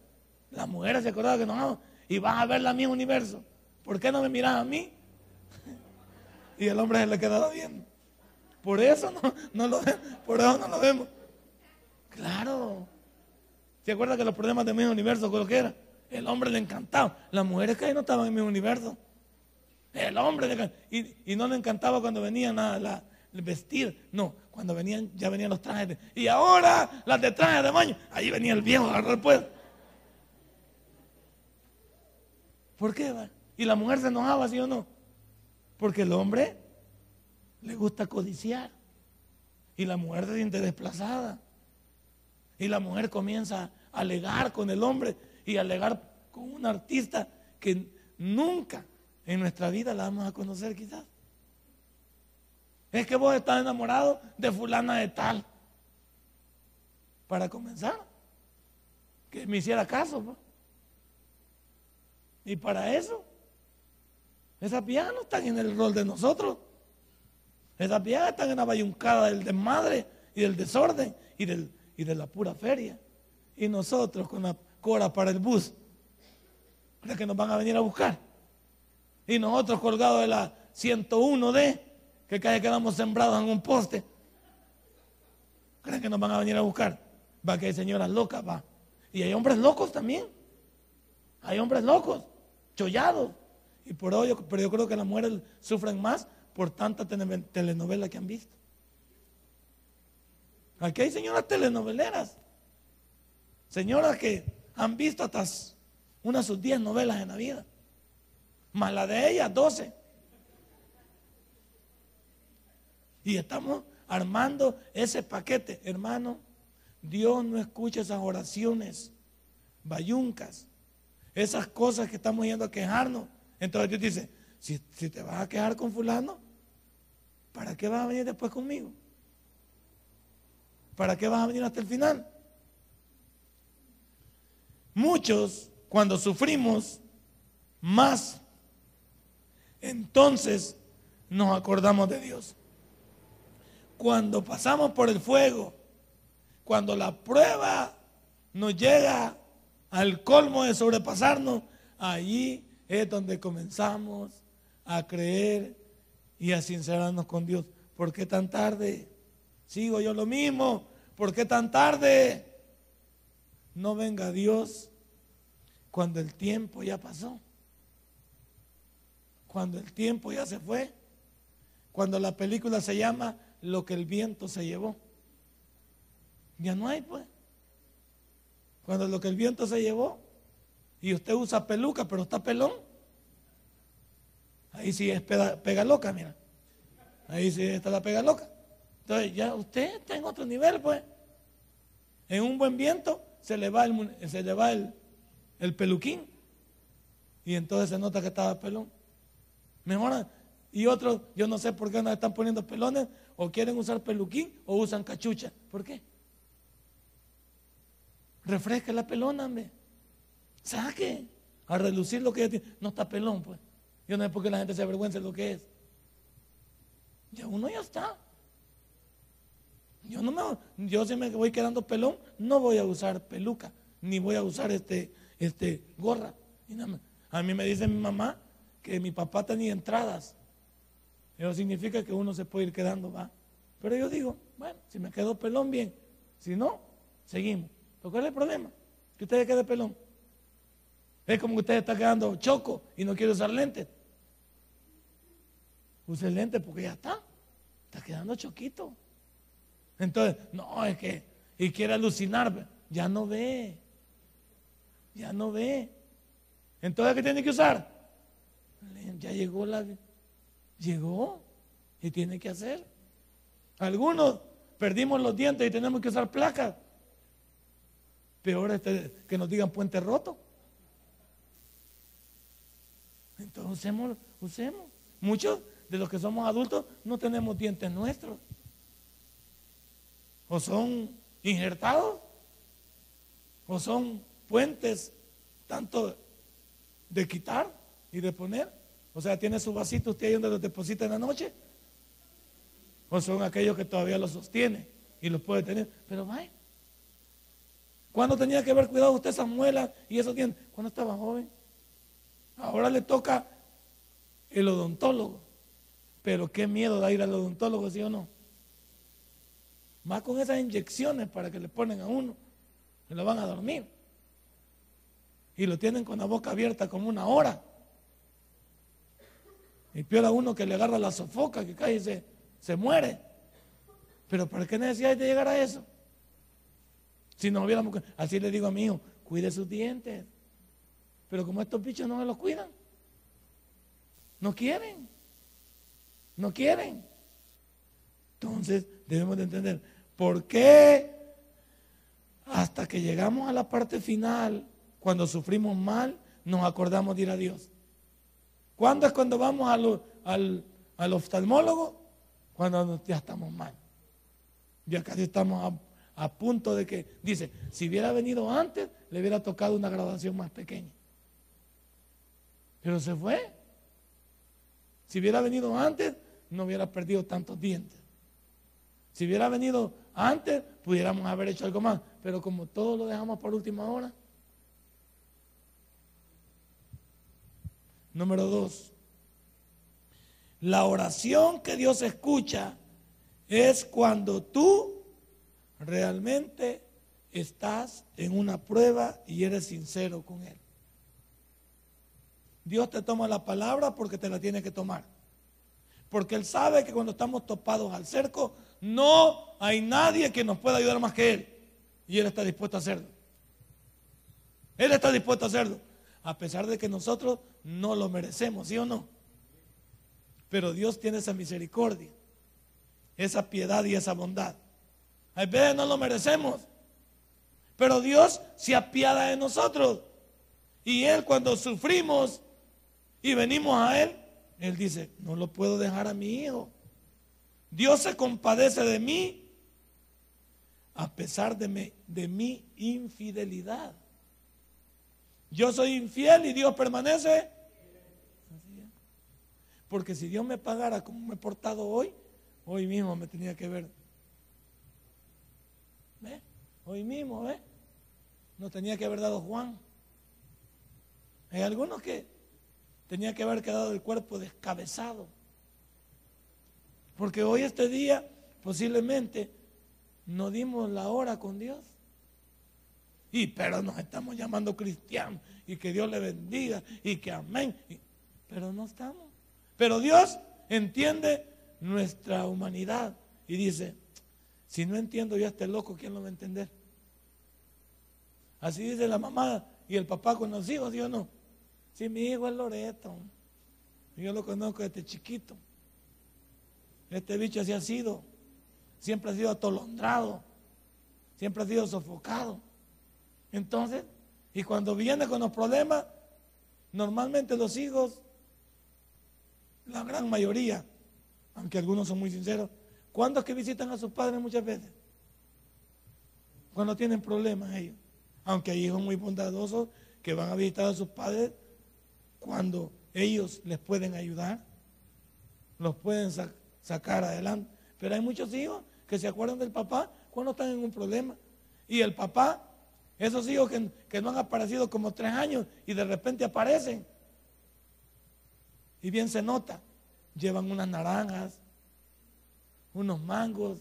las mujeres se acordaban que no, y vas a ver la mi universo. ¿Por qué no me miras a mí? Y el hombre se le quedaba viendo. Por eso no, no lo por eso no lo vemos. Claro. ¿Se acuerda que los problemas de mi universo, lo que era? El hombre le encantaba. Las mujeres que ahí no estaban en mi universo. El hombre le encantaba. Y, no le encantaba cuando venían a la, vestir. No, cuando venían, ya venían los trajes. y ahora las de traje de baño. Ahí venía el viejo a agarrar pues. ¿Por qué? Va? Y la mujer se enojaba, ¿sí o no? Porque el hombre le gusta codiciar. Y la mujer se siente desplazada. Y la mujer comienza a alegar con el hombre y a alegar con un artista que nunca en nuestra vida la vamos a conocer quizás. Es que vos estás enamorado de fulana de tal. Para comenzar, que me hiciera caso. Y para eso, esas viejas no están en el rol de nosotros. Esas viejas están en la bayuncada del desmadre y del desorden y del y de la pura feria. Y nosotros con la cora para el bus, ¿creen que nos van a venir a buscar? Y nosotros colgados de la 101D, que casi quedamos sembrados en un poste, ¿creen que nos van a venir a buscar? Va que hay señoras locas, va. Y hay hombres locos también. Hay hombres locos, chollados. Y por hoy, pero yo creo que las mujeres sufren más por tanta telenovela que han visto. Aquí hay señoras telenoveleras. Señoras que han visto hasta unas sus 10 novelas en la vida. Más la de ellas, 12. Y estamos armando ese paquete. Hermano, Dios no escucha esas oraciones, bayuncas, esas cosas que estamos yendo a quejarnos. Entonces Dios dice, si, si te vas a quejar con fulano, ¿para qué vas a venir después conmigo? ¿Para qué vas a venir hasta el final? Muchos, cuando sufrimos más, entonces nos acordamos de Dios. Cuando pasamos por el fuego, cuando la prueba nos llega al colmo de sobrepasarnos, allí es donde comenzamos a creer y a sincerarnos con Dios. ¿Por qué tan tarde? Sigo yo lo mismo. ¿Por qué tan tarde? No venga Dios cuando el tiempo ya pasó. Cuando el tiempo ya se fue. Cuando la película se llama Lo que el viento se llevó. Ya no hay, pues. Cuando lo que el viento se llevó y usted usa peluca, pero está pelón. Ahí sí es pega, loca, mira. Ahí sí está la pega loca. Entonces ya usted está en otro nivel, pues. En un buen viento se le va el, se el, el peluquín. Y entonces se nota que estaba pelón. Mejor, y otros, yo no sé por qué no están poniendo pelones, o quieren usar peluquín o usan cachucha. ¿Por qué? Refresque la pelona, hombre. Saque. A relucir lo que tiene. No está pelón, pues. Yo no sé por qué la gente se avergüenza de lo que es. Ya uno ya está. Yo no me, yo si me voy quedando pelón, no voy a usar peluca, ni voy a usar este, este gorra. A mí me dice mi mamá que mi papá tenía entradas. Eso significa que uno se puede ir quedando, va. Pero yo digo, bueno, si me quedo pelón, bien. Si no, seguimos. ¿Pero cuál es el problema? Que usted quede pelón. Es como que usted está quedando choco y no quiere usar lentes. Use lentes porque ya está. Está quedando choquito. Entonces, no, es que, y quiere alucinar, ya no ve. Ya no ve. Entonces, ¿qué tiene que usar? Ya llegó la. Llegó y tiene que hacer. Algunos perdimos los dientes y tenemos que usar placas. Peor este, que nos digan puente roto. Entonces usemos, usemos. Muchos de los que somos adultos no tenemos dientes nuestros. O son injertados. O son puentes tanto de quitar y de poner. O sea, tiene su vasito usted ahí donde los deposita en la noche. O son aquellos que todavía los sostiene y los puede tener. Pero vaya. ¿Cuándo tenía que haber cuidado usted esa muela y esos dientes? Cuando estaba joven. Ahora le toca el odontólogo. Pero qué miedo da ir al odontólogo, ¿sí o no? Más con esas inyecciones para que le ponen a uno. Se lo van a dormir. Y lo tienen con la boca abierta como una hora. Y peor a uno que le agarra la sofoca, que cae y se, se muere. Pero ¿para qué necesidad de llegar a eso? Si no hubiéramos, así le digo a mi hijo, cuide sus dientes. Pero como estos bichos no me los cuidan, no quieren, no quieren. Entonces debemos de entender, ¿por qué hasta que llegamos a la parte final, cuando sufrimos mal, nos acordamos de ir a Dios? ¿Cuándo es cuando vamos al, al, oftalmólogo? Cuando ya estamos mal. Ya casi estamos a a punto de que, dice, si hubiera venido antes, le hubiera tocado una graduación más pequeña. Pero se fue. Si hubiera venido antes, no hubiera perdido tantos dientes. Si hubiera venido antes, pudiéramos haber hecho algo más. Pero como todo lo dejamos por última hora. Número dos. La oración que Dios escucha es cuando tú realmente estás en una prueba y eres sincero con Él. Dios te toma la palabra porque te la tiene que tomar. Porque Él sabe que cuando estamos topados al cerco, no hay nadie que nos pueda ayudar más que Él. Y Él está dispuesto a hacerlo. Él está dispuesto a hacerlo. A pesar de que nosotros no lo merecemos, ¿sí o no? Pero Dios tiene esa misericordia, esa piedad y esa bondad. A veces no lo merecemos. Pero Dios se apiada de nosotros. Y Él cuando sufrimos y venimos a Él, Él dice, no lo puedo dejar a mi hijo. Dios se compadece de mí a pesar de mi, de mi infidelidad. Yo soy infiel y Dios permanece. Porque si Dios me pagara como me he portado hoy, hoy mismo me tenía que ver Hoy mismo, ¿ves? no tenía que haber dado Juan. Hay algunos que tenía que haber quedado el cuerpo descabezado. Porque hoy este día posiblemente no dimos la hora con Dios. Y pero nos estamos llamando cristianos y que Dios le bendiga y que amén. pero no estamos. Pero Dios entiende nuestra humanidad y dice, si no entiendo yo a este loco, ¿quién lo va a entender? Así dice la mamá y el papá con los hijos, ¿sí o no? Si mi hijo es Loreto, yo lo conozco desde chiquito. Este bicho así ha sido, siempre ha sido atolondrado, siempre ha sido sofocado. Entonces, y cuando viene con los problemas, normalmente los hijos, la gran mayoría, aunque algunos son muy sinceros, ¿cuándo es que visitan a sus padres muchas veces? Cuando tienen problemas ellos. Aunque hay hijos muy bondadosos que van a visitar a sus padres cuando ellos les pueden ayudar, los pueden sacar adelante. Pero hay muchos hijos que se acuerdan del papá cuando están en un problema. Y el papá, esos hijos que, no han aparecido como tres años y de repente aparecen. Y bien se nota, llevan unas naranjas, unos mangos,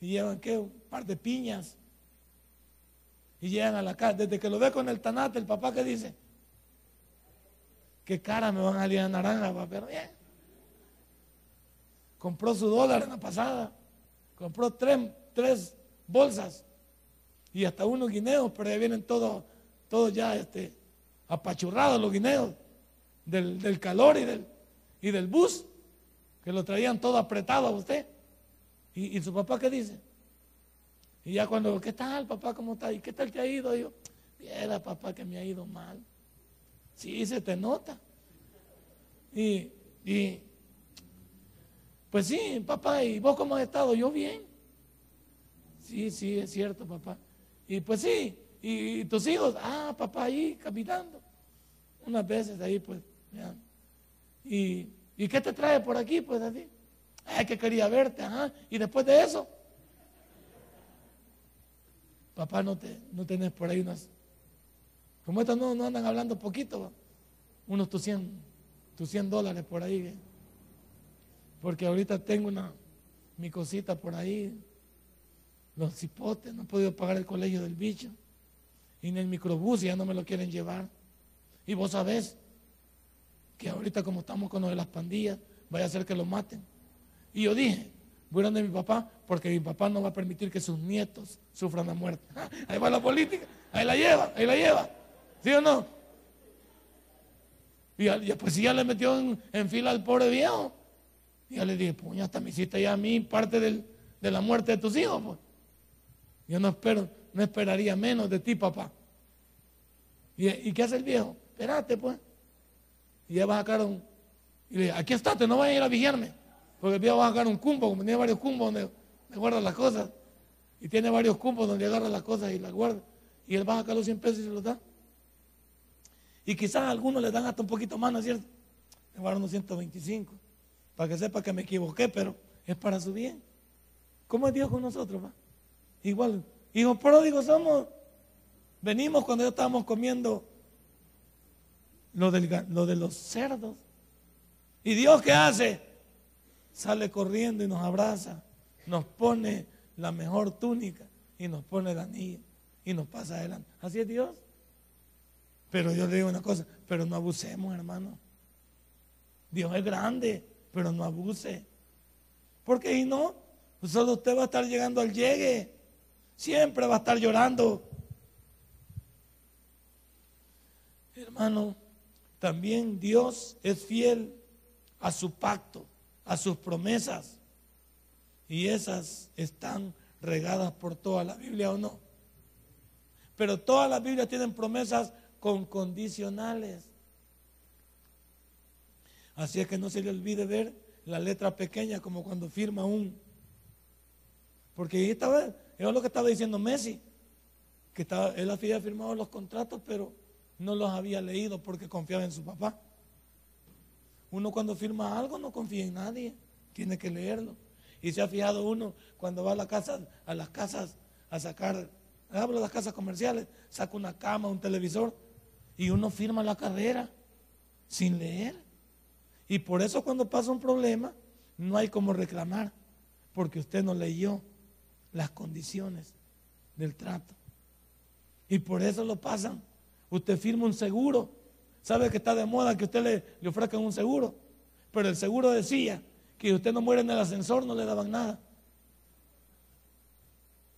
y llevan ¿qué? un par de piñas. Y llegan a la casa. Desde que lo ve con el tanate, el papá que dice, qué cara me van a salir a naranja, pero bien. Compró su dólar en la pasada. Compró tres, tres bolsas y hasta unos guineos, pero ya vienen todos, todos ya este, apachurrados los guineos del, calor y del, y del bus, que lo traían todo apretado a usted. ¿Y, y su papá qué dice? Y ya cuando, ¿qué tal, papá? ¿Cómo está? ¿Y qué tal te ha ido? yo, viera, papá, que me ha ido mal. Sí, se te nota. Y, y, pues sí, papá, ¿y vos cómo has estado? Yo bien. Sí, sí, es cierto, papá. Y pues sí, y, tus hijos, ah, papá, ahí caminando. Unas veces ahí, pues, ya. Y, ¿y qué te trae por aquí? Pues así. Ay, que quería verte, ajá. Y después de eso, Papá, no, te, no tenés por ahí unas. Como estos no, no andan hablando poquito, unos tus 100, tus 100 dólares por ahí. Porque ahorita tengo una, mi cosita por ahí, los cipotes, no he podido pagar el colegio del bicho. Y en el microbús ya no me lo quieren llevar. Y vos sabés que ahorita como estamos con lo de las pandillas, vaya a ser que lo maten. Y yo dije, voy a de mi papá porque mi papá no va a permitir que sus nietos sufran la muerte. Ahí va la política, ahí la lleva, ahí la lleva. ¿Sí o no? Y ya, pues si ya le metió en, fila al pobre viejo. Y ya le dije, puña, hasta me hiciste ya a mí parte de la muerte de tus hijos. Pues. Yo no espero, no esperaría menos de ti, papá. ¿Y, qué hace el viejo? Espérate, pues. Y ya va a sacar un. Y le dije, aquí estate, no vayas a ir a vigiarme. Porque el viejo va a sacar un cumbo, como tiene varios cumbos donde, guarda las cosas. Y tiene varios cumbos donde agarra las cosas y las guarda. Y él va a sacar los 100 pesos y se los da. Y quizás a algunos le dan hasta un poquito más, ¿no es cierto? Le guardan unos 125. Para que sepa que me equivoqué, pero es para su bien. ¿Cómo es Dios con nosotros? Va? Igual, hijos pródigos somos. Venimos cuando ya estábamos comiendo lo, lo de los cerdos. ¿Y Dios qué hace? sale corriendo y nos abraza, nos pone la mejor túnica y nos pone el anillo y nos pasa adelante. Así es Dios. Pero yo le digo una cosa, pero no abusemos, hermano. Dios es grande, pero no abuse. Porque si no, solo usted va a estar llegando al llegue. Siempre va a estar llorando. Hermano, también Dios es fiel a su pacto a sus promesas. Y esas están regadas por toda la Biblia o no. Pero todas las Biblias tienen promesas con condicionales. Así es que no se le olvide ver la letra pequeña como cuando firma un. Porque ahí estaba, es lo que estaba diciendo Messi, que estaba, él había firmado los contratos, pero no los había leído porque confiaba en su papá. Uno cuando firma algo no confía en nadie, tiene que leerlo. Y se ha fijado uno cuando va a, la casa, a las casas a sacar hablo de las casas comerciales, saca una cama, un televisor y uno firma la carrera sin leer. Y por eso cuando pasa un problema, no hay como reclamar, porque usted no leyó las condiciones del trato. Y por eso lo pasan. Usted firma un seguro. Sabe que está de moda que usted le, le ofrezcan un seguro. Pero el seguro decía que usted no muere en el ascensor, no le daban nada.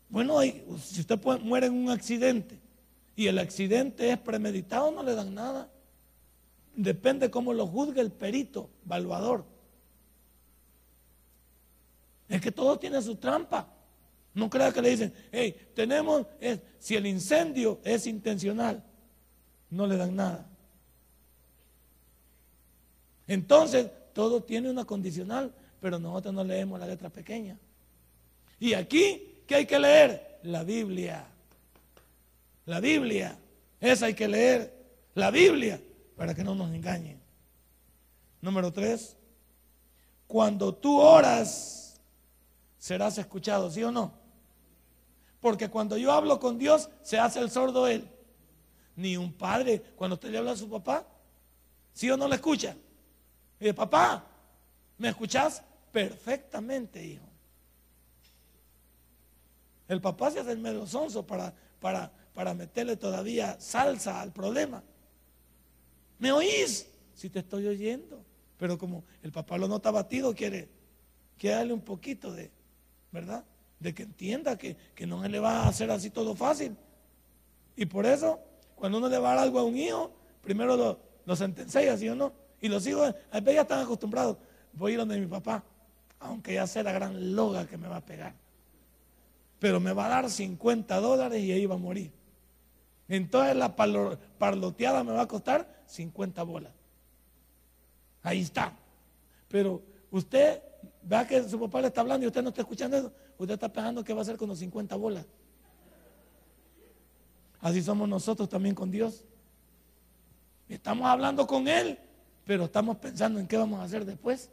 Bueno, si usted muere en un accidente y el accidente es premeditado, no le dan nada. Depende cómo lo juzgue el perito, evaluador. Es que todo tiene su trampa. No crea que le dicen, hey, tenemos, si el incendio es intencional, no le dan nada. Entonces, todo tiene una condicional, pero nosotros no leemos la letra pequeña. Y aquí, ¿qué hay que leer? La Biblia. La Biblia. Esa hay que leer. La Biblia para que no nos engañen. Número tres, cuando tú oras, serás escuchado, ¿sí o no? Porque cuando yo hablo con Dios, se hace el sordo él. Ni un padre, cuando usted le habla a su papá, ¿sí o no le escucha? Y dice, papá, ¿me escuchas? Perfectamente, hijo. El papá se hace el medio para, para, para meterle todavía salsa al problema. ¿Me oís? Si te estoy oyendo. Pero como el papá lo nota batido, quiere, quiere darle un poquito de, ¿verdad? De que entienda que, no se le va a hacer así todo fácil. Y por eso, cuando uno le va a dar algo a un hijo, primero lo, lo sentencia, ¿sí o no? Y los hijos, a veces ya están acostumbrados. Voy a ir donde mi papá, aunque ya sea la gran loga que me va a pegar. Pero me va a dar 50 dólares y ahí va a morir. Entonces la parloteada me va a costar 50 bolas. Ahí está. Pero usted vea que su papá le está hablando y usted no está escuchando eso. Usted está pensando qué va a hacer con los 50 bolas. Así somos nosotros también con Dios. Estamos hablando con Él, pero estamos pensando en qué vamos a hacer después.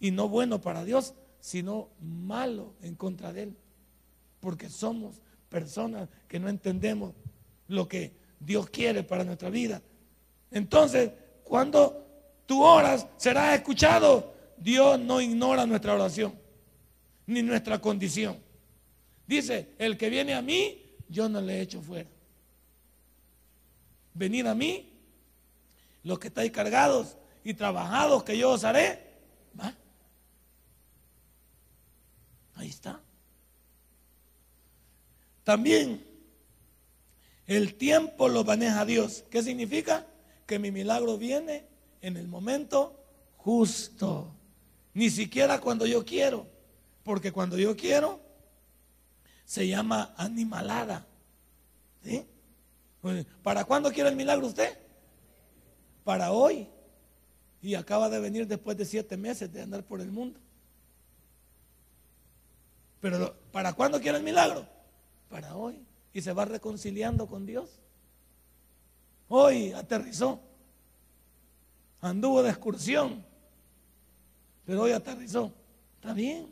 Y no bueno para Dios, sino malo en contra de Él. Porque somos personas que no entendemos lo que Dios quiere para nuestra vida. Entonces, cuando tú oras, serás escuchado. Dios no ignora nuestra oración, ni nuestra condición. Dice, el que viene a mí, yo no le echo fuera. Venid a mí, los que estáis cargados y trabajados, que yo os haré. ¿Va? Ahí está. También el tiempo lo maneja Dios. ¿Qué significa? Que mi milagro viene en el momento justo. Ni siquiera cuando yo quiero. Porque cuando yo quiero, se llama animalada. ¿Sí? Pues, ¿Para cuándo quiere el milagro usted? Para hoy. Y acaba de venir después de siete meses de andar por el mundo. Pero ¿para cuándo quiere el milagro? Para hoy y se va reconciliando con Dios. Hoy aterrizó, anduvo de excursión, pero hoy aterrizó. Está bien.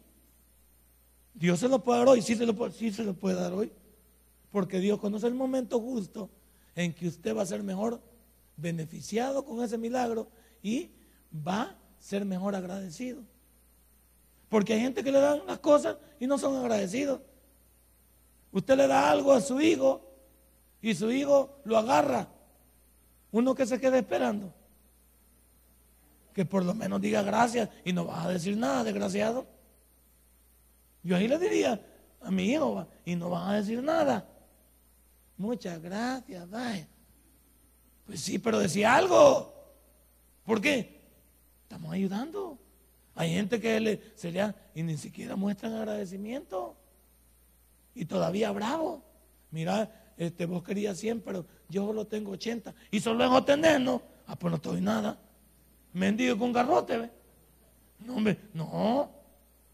Dios se lo puede dar hoy, sí se lo, sí se lo puede dar hoy, porque Dios conoce el momento justo en que usted va a ser mejor beneficiado con ese milagro y va a ser mejor agradecido. Porque hay gente que le dan las cosas y no son agradecidos. Usted le da algo a su hijo y su hijo lo agarra. Uno que se quede esperando. Que por lo menos diga gracias y no vas a decir nada, desgraciado. Yo ahí le diría a mi hijo y no vas a decir nada. Muchas gracias, vaya. Pues sí, pero decía algo. ¿Por qué? Estamos ayudando. Hay gente que le, se le y ni siquiera muestran agradecimiento y todavía bravo. Mira, este, vos querías 100, pero yo solo tengo 80. Y solo dejo tener, ¿no? Ah, pues no estoy nada. Mendigo con garrote. No, hombre, no.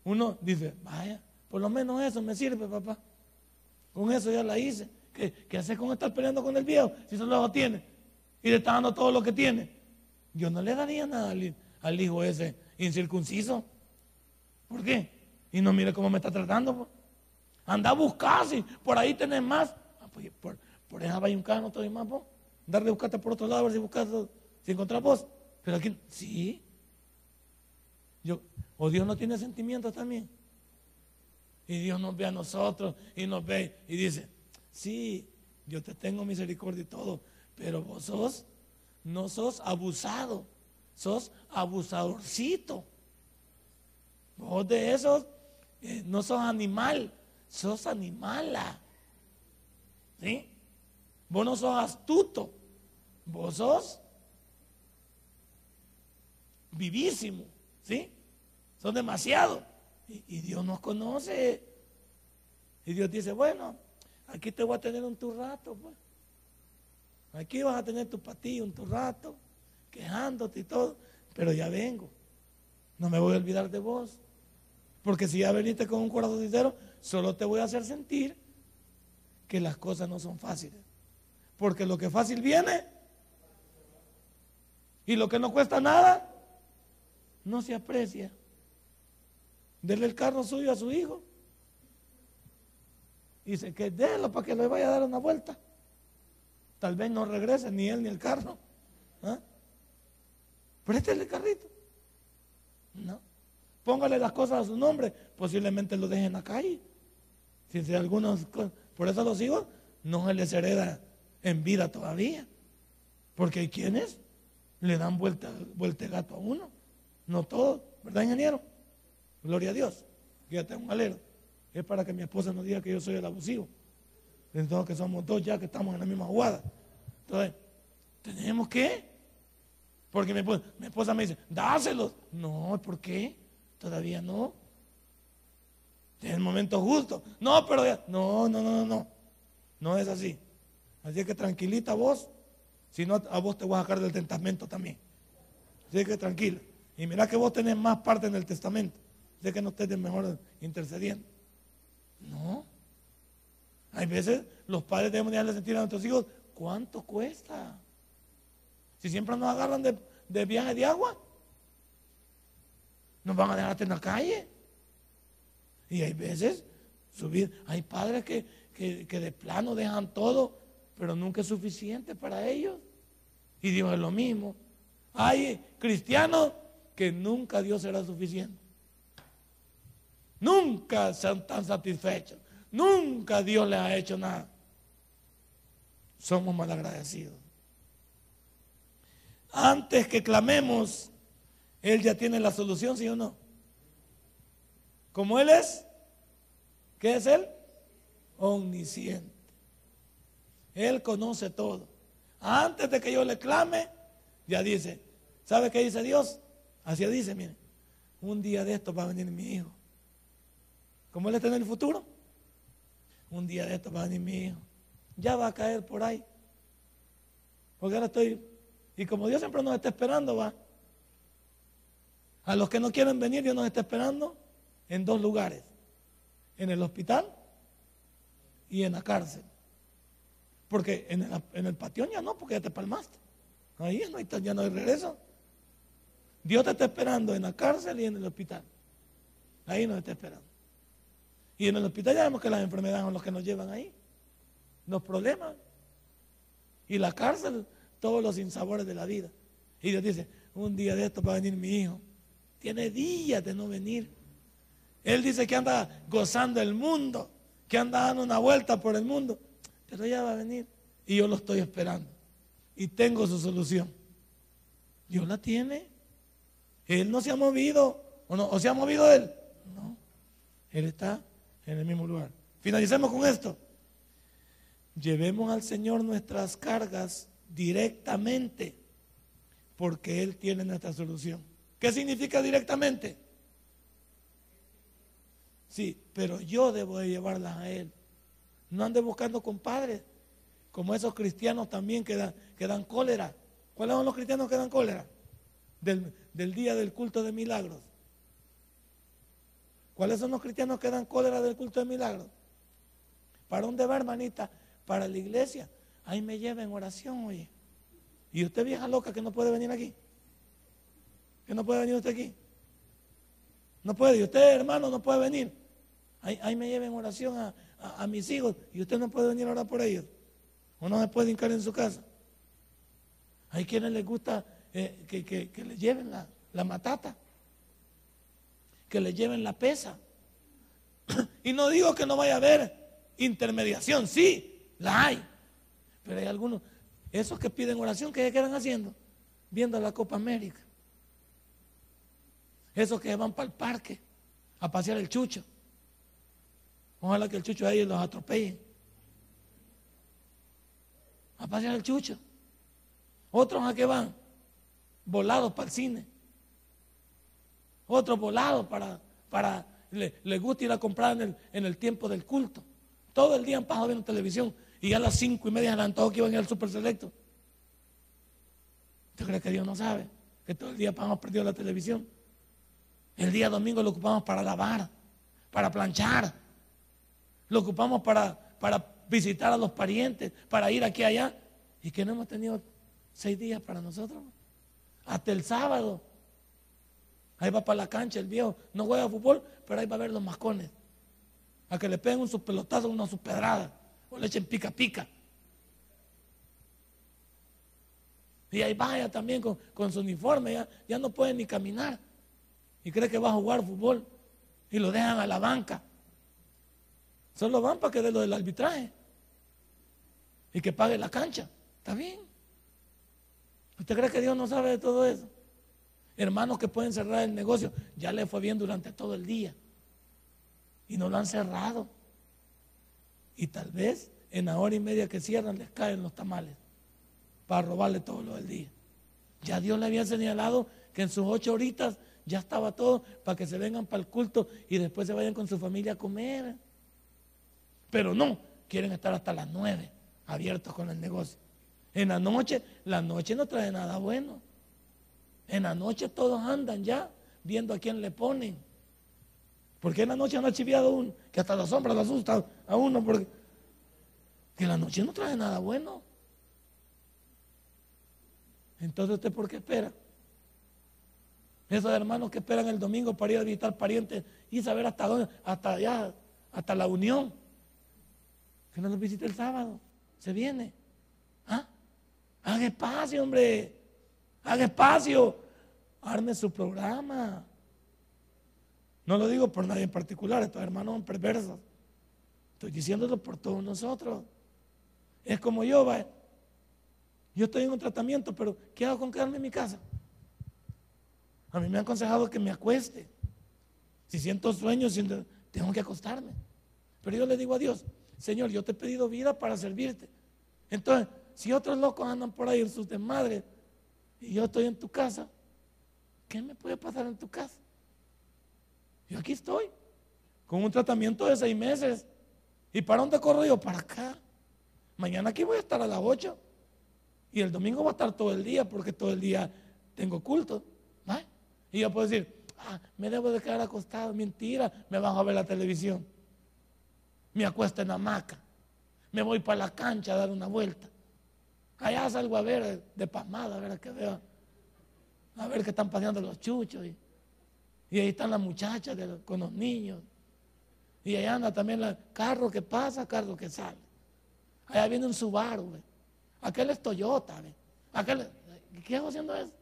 Uno dice, vaya, por lo menos eso me sirve, papá. Con eso ya la hice. ¿Qué, haces con estar peleando con el viejo si solo lo tiene? Y le está dando todo lo que tiene. Yo no le daría nada al, hijo ese incircunciso. ¿Por qué? Y no mire cómo me está tratando. Anda a buscar, si por ahí tenés más. pues, por, por esa vaya un carro, no estoy más vos. Darle buscarte por otro lado, a ver si buscas, si encontrás vos. Pero aquí, sí. Yo, o Dios no tiene sentimientos también. Y Dios nos ve a nosotros y nos ve y dice, sí, yo te tengo misericordia y todo, pero vos sos, no sos abusado, sos abusadorcito. Vos de esos eh, no sos animal, sos animala. ¿Sí? Vos no sos astuto, vos sos vivísimo, ¿sí? Son demasiado. Y, Dios nos conoce. Y Dios dice, bueno, aquí te voy a tener un tu rato, pues. Aquí vas a tener tu patillo un tu rato, quejándote y todo, pero ya vengo. No me voy a olvidar de vos. Porque si ya veniste con un corazón sincero, solo te voy a hacer sentir que las cosas no son fáciles. Porque lo que fácil viene y lo que no cuesta nada, no se aprecia. Dele el carro suyo a su hijo. Dice que délo para que le vaya a dar una vuelta. Tal vez no regrese ni él ni el carro. ¿Ah? Préstele el carrito. No. Póngale las cosas a su nombre. Posiblemente lo deje en la calle. Si, algunos, por eso los hijos no se les hereda en vida todavía. Porque hay quienes le dan vuelta, vuelta gato a uno. No todos, ¿verdad, ingeniero? Gloria a Dios. Que ya tengo un alero. Es para que mi esposa no diga que yo soy el abusivo. Entonces que somos dos ya que estamos en la misma jugada. Entonces, tenemos que. Porque mi esposa, mi esposa me dice, dáselos. No, ¿por qué? Todavía no. Es el momento justo. No, pero ya. No, no, no, no. No es así. Así que tranquilita vos. Si no, a vos te voy a sacar del testamento también. Así que tranquila. Y mira que vos tenés más parte en el testamento de que no estés mejor intercediendo. No. Hay veces los padres debemos dejarle sentir a nuestros hijos cuánto cuesta. Si siempre nos agarran de, viaje de agua, nos van a dejar en la calle. Y hay veces subir, hay padres que, que de plano dejan todo, pero nunca es suficiente para ellos. Y Dios es lo mismo. Hay cristianos que nunca Dios será suficiente. Nunca están satisfechos. Nunca Dios les ha hecho nada. Somos malagradecidos. Antes que clamemos, Él ya tiene la solución, ¿sí o no? Como Él es, ¿qué es Él? Omnisciente. Él conoce todo. Antes de que yo le clame, ya dice, ¿sabe qué dice Dios? Así dice, mire, un día de esto va a venir mi hijo ¿Cómo él está en el futuro? Un día de esto va a venir mi hijo. Ya va a caer por ahí. Porque ahora estoy. Y como Dios siempre nos está esperando, va. A los que no quieren venir, Dios nos está esperando en dos lugares: en el hospital y en la cárcel. Porque en el, en ya no, porque ya te palmaste. Ahí no hay, ya no hay regreso. Dios te está esperando en la cárcel y en el hospital. Ahí nos está esperando. Y en el hospital ya vemos que las enfermedades son los que nos llevan ahí. Los problemas. Y la cárcel, todos los insabores de la vida. Y Dios dice, un día de esto va a venir mi hijo. Tiene días de no venir. Él dice que anda gozando el mundo, que anda dando una vuelta por el mundo. Pero ya va a venir. Y yo lo estoy esperando. Y tengo su solución. Dios la tiene. Él no se ha movido. ¿O, no? ¿O se ha movido él? No. Él está en el mismo lugar. Finalicemos con esto. Llevemos al Señor nuestras cargas directamente, porque Él tiene nuestra solución. ¿Qué significa directamente? Sí, pero yo debo de llevarlas a Él. No ande buscando compadres, como esos cristianos también que dan, que dan cólera. ¿Cuáles son los cristianos que dan cólera? Del, del día del culto de milagros. ¿Cuáles son los cristianos que dan cólera del culto de milagros? ¿Para dónde va, hermanita? Para la iglesia. Ahí me lleva en oración, oye. ¿Y usted vieja loca que no puede venir aquí? ¿Que no puede venir usted aquí? No puede. ¿Y usted, hermano, no puede venir? ahí, me lleven oración a, mis hijos y usted no puede venir a orar por ellos. O no se puede hincar en su casa. Hay quienes les gusta eh, que, que, le lleven la, la matata, que le lleven la pesa. y no digo que no vaya a haber intermediación, sí, la hay. Pero hay algunos, esos que piden oración, ¿qué quedan haciendo? Viendo la Copa América. Esos que van para el parque a pasear el chucho. Ojalá que el chucho ahí los atropelle. A pasear el chucho. Otros a qué van? Volados para el cine. Otros volados para, para les gusta ir a comprar en el, en el tiempo del culto. Todo el día han pasado viendo televisión y a las cinco y media han todos que iban al super selecto. ¿Usted cree que Dios no sabe? Que todo el día hemos perdido la televisión. El día domingo lo ocupamos para lavar, para planchar. Lo ocupamos para, para visitar a los parientes, para ir aquí allá. Y que no hemos tenido seis días para nosotros. Hasta el sábado. Ahí va para la cancha el viejo. No juega fútbol, pero ahí va a ver los mascones. A que le peguen un su pelotazo, una su pedrada. O le echen pica pica. Y ahí vaya también con, su uniforme. Ya, ya no puede ni caminar. Y cree que va a jugar fútbol. Y lo dejan a la banca. Solo van para que dé lo del arbitraje. Y que pague la cancha. Está bien. ¿Usted cree que Dios no sabe de todo eso? Hermanos que pueden cerrar el negocio, ya le fue bien durante todo el día. Y no lo han cerrado. Y tal vez en la hora y media que cierran les caen los tamales para robarle todo lo del día. Ya Dios le había señalado que en sus ocho horitas ya estaba todo para que se vengan para el culto y después se vayan con su familia a comer. Pero no, quieren estar hasta las nueve abiertos con el negocio. En la noche, la noche no trae nada bueno. En la noche todos andan ya viendo a quién le ponen. Porque en la noche han archiviado uno, que hasta la sombra le asusta a uno, porque que la noche no trae nada bueno. Entonces, ¿usted por qué espera? Esos hermanos que esperan el domingo para ir a visitar parientes y saber hasta dónde, hasta allá, hasta la unión. Que no los visite el sábado. Se viene. ¿Ah? Haga espacio, hombre. Haga espacio. Arme su programa. No lo digo por nadie en particular, estos hermanos son perversos. Estoy diciéndolo por todos nosotros. Es como yo, ¿va? Yo estoy en un tratamiento, pero ¿qué hago con quedarme en mi casa? A mí me han aconsejado que me acueste. Si siento sueños, tengo que acostarme. Pero yo le digo a Dios, Señor, yo te he pedido vida para servirte. Entonces, si otros locos andan por ahí en sus desmadres y yo estoy en tu casa, ¿qué me puede pasar en tu casa? Yo aquí estoy, con un tratamiento de seis meses. ¿Y para dónde corro yo? Para acá. Mañana aquí voy a estar a las 8. Y el domingo va a estar todo el día porque todo el día tengo culto. Y yo puedo decir, ah, me debo de quedar acostado. Mentira, me van a ver la televisión. Me acuesto en la hamaca. Me voy para la cancha a dar una vuelta. Allá salgo a ver de pasmada, a ver a qué veo. A ver qué están paseando los chuchos. Y, ahí están las muchachas con los niños. Y ahí anda también el carro que pasa, carro que sale. Allá viene un Subaru, aquel es Toyota. Aquel, ¿Qué hago haciendo eso?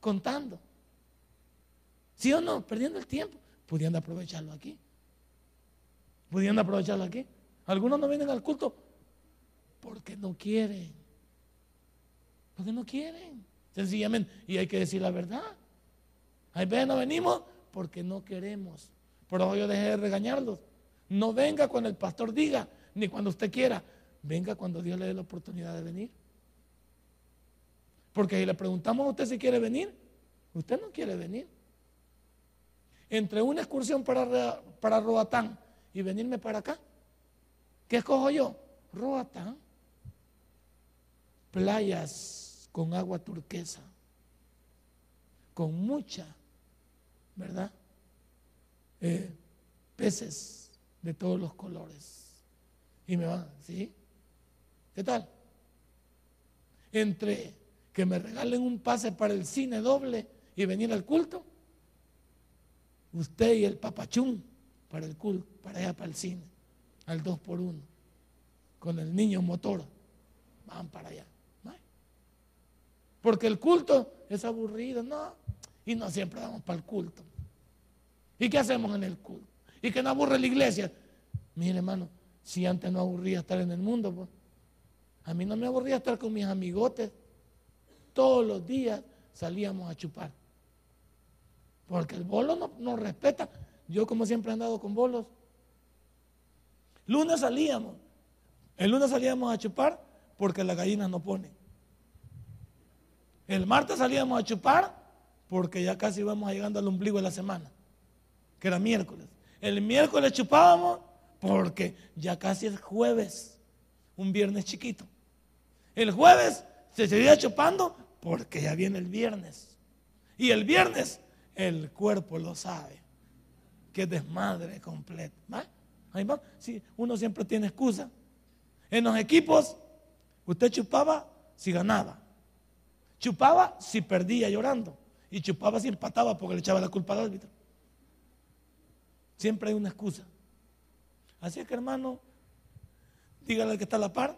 Contando. ¿Sí o no? Perdiendo el tiempo. Pudiendo aprovecharlo aquí. Pudiendo aprovecharlo aquí. Algunos no vienen al culto porque no quieren. Porque no quieren. Sencillamente. Y hay que decir la verdad. Hay veces no venimos porque no queremos. Por eso yo dejé de regañarlos. No venga cuando el pastor diga, ni cuando usted quiera. Venga cuando Dios le dé la oportunidad de venir. Porque si le preguntamos a usted si quiere venir, usted no quiere venir. Entre una excursión para, para Roatán y venirme para acá, ¿qué escojo yo? Roatán. Playas con agua turquesa, con mucha ¿verdad? Eh, peces de todos los colores. Y me van, ¿sí? ¿Qué tal? Entre que me regalen un pase para el cine doble y venir al culto, usted y el papachún para el culto, para allá, para el cine, al 2 por 1 con el niño motor. Van para allá. Porque el culto es aburrido, no. Y no siempre vamos para el culto. ¿Y qué hacemos en el culto? ¿Y que no aburre la iglesia? Mire, hermano, si antes no aburría estar en el mundo, pues, a mí no me aburría estar con mis amigotes. Todos los días salíamos a chupar. Porque el bolo no nos respeta. Yo como siempre he andado con bolos. Lunes salíamos. El lunes salíamos a chupar porque las gallinas no ponen. El martes salíamos a chupar porque ya casi íbamos llegando al ombligo de la semana, que era miércoles. El miércoles chupábamos porque ya casi es jueves, un viernes chiquito. El jueves se seguía chupando porque ya viene el viernes. Y el viernes el cuerpo lo sabe, que es desmadre completo. Ahí va. Sí, uno siempre tiene excusa. En los equipos, usted chupaba si ganaba. Chupaba si perdía llorando. Y chupaba si empataba porque le echaba la culpa al árbitro. Siempre hay una excusa. Así que hermano, dígale al que está a la par,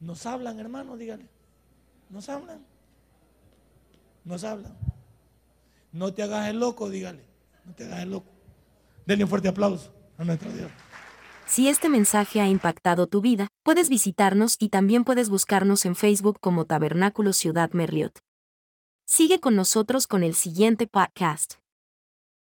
nos hablan hermano, dígale. Nos hablan. Nos hablan. No te hagas el loco, dígale. No te hagas el loco. Denle un fuerte aplauso a nuestro Dios. Si este mensaje ha impactado tu vida, puedes visitarnos y también puedes buscarnos en Facebook como Tabernáculo Ciudad Merliot. Sigue con nosotros con el siguiente podcast.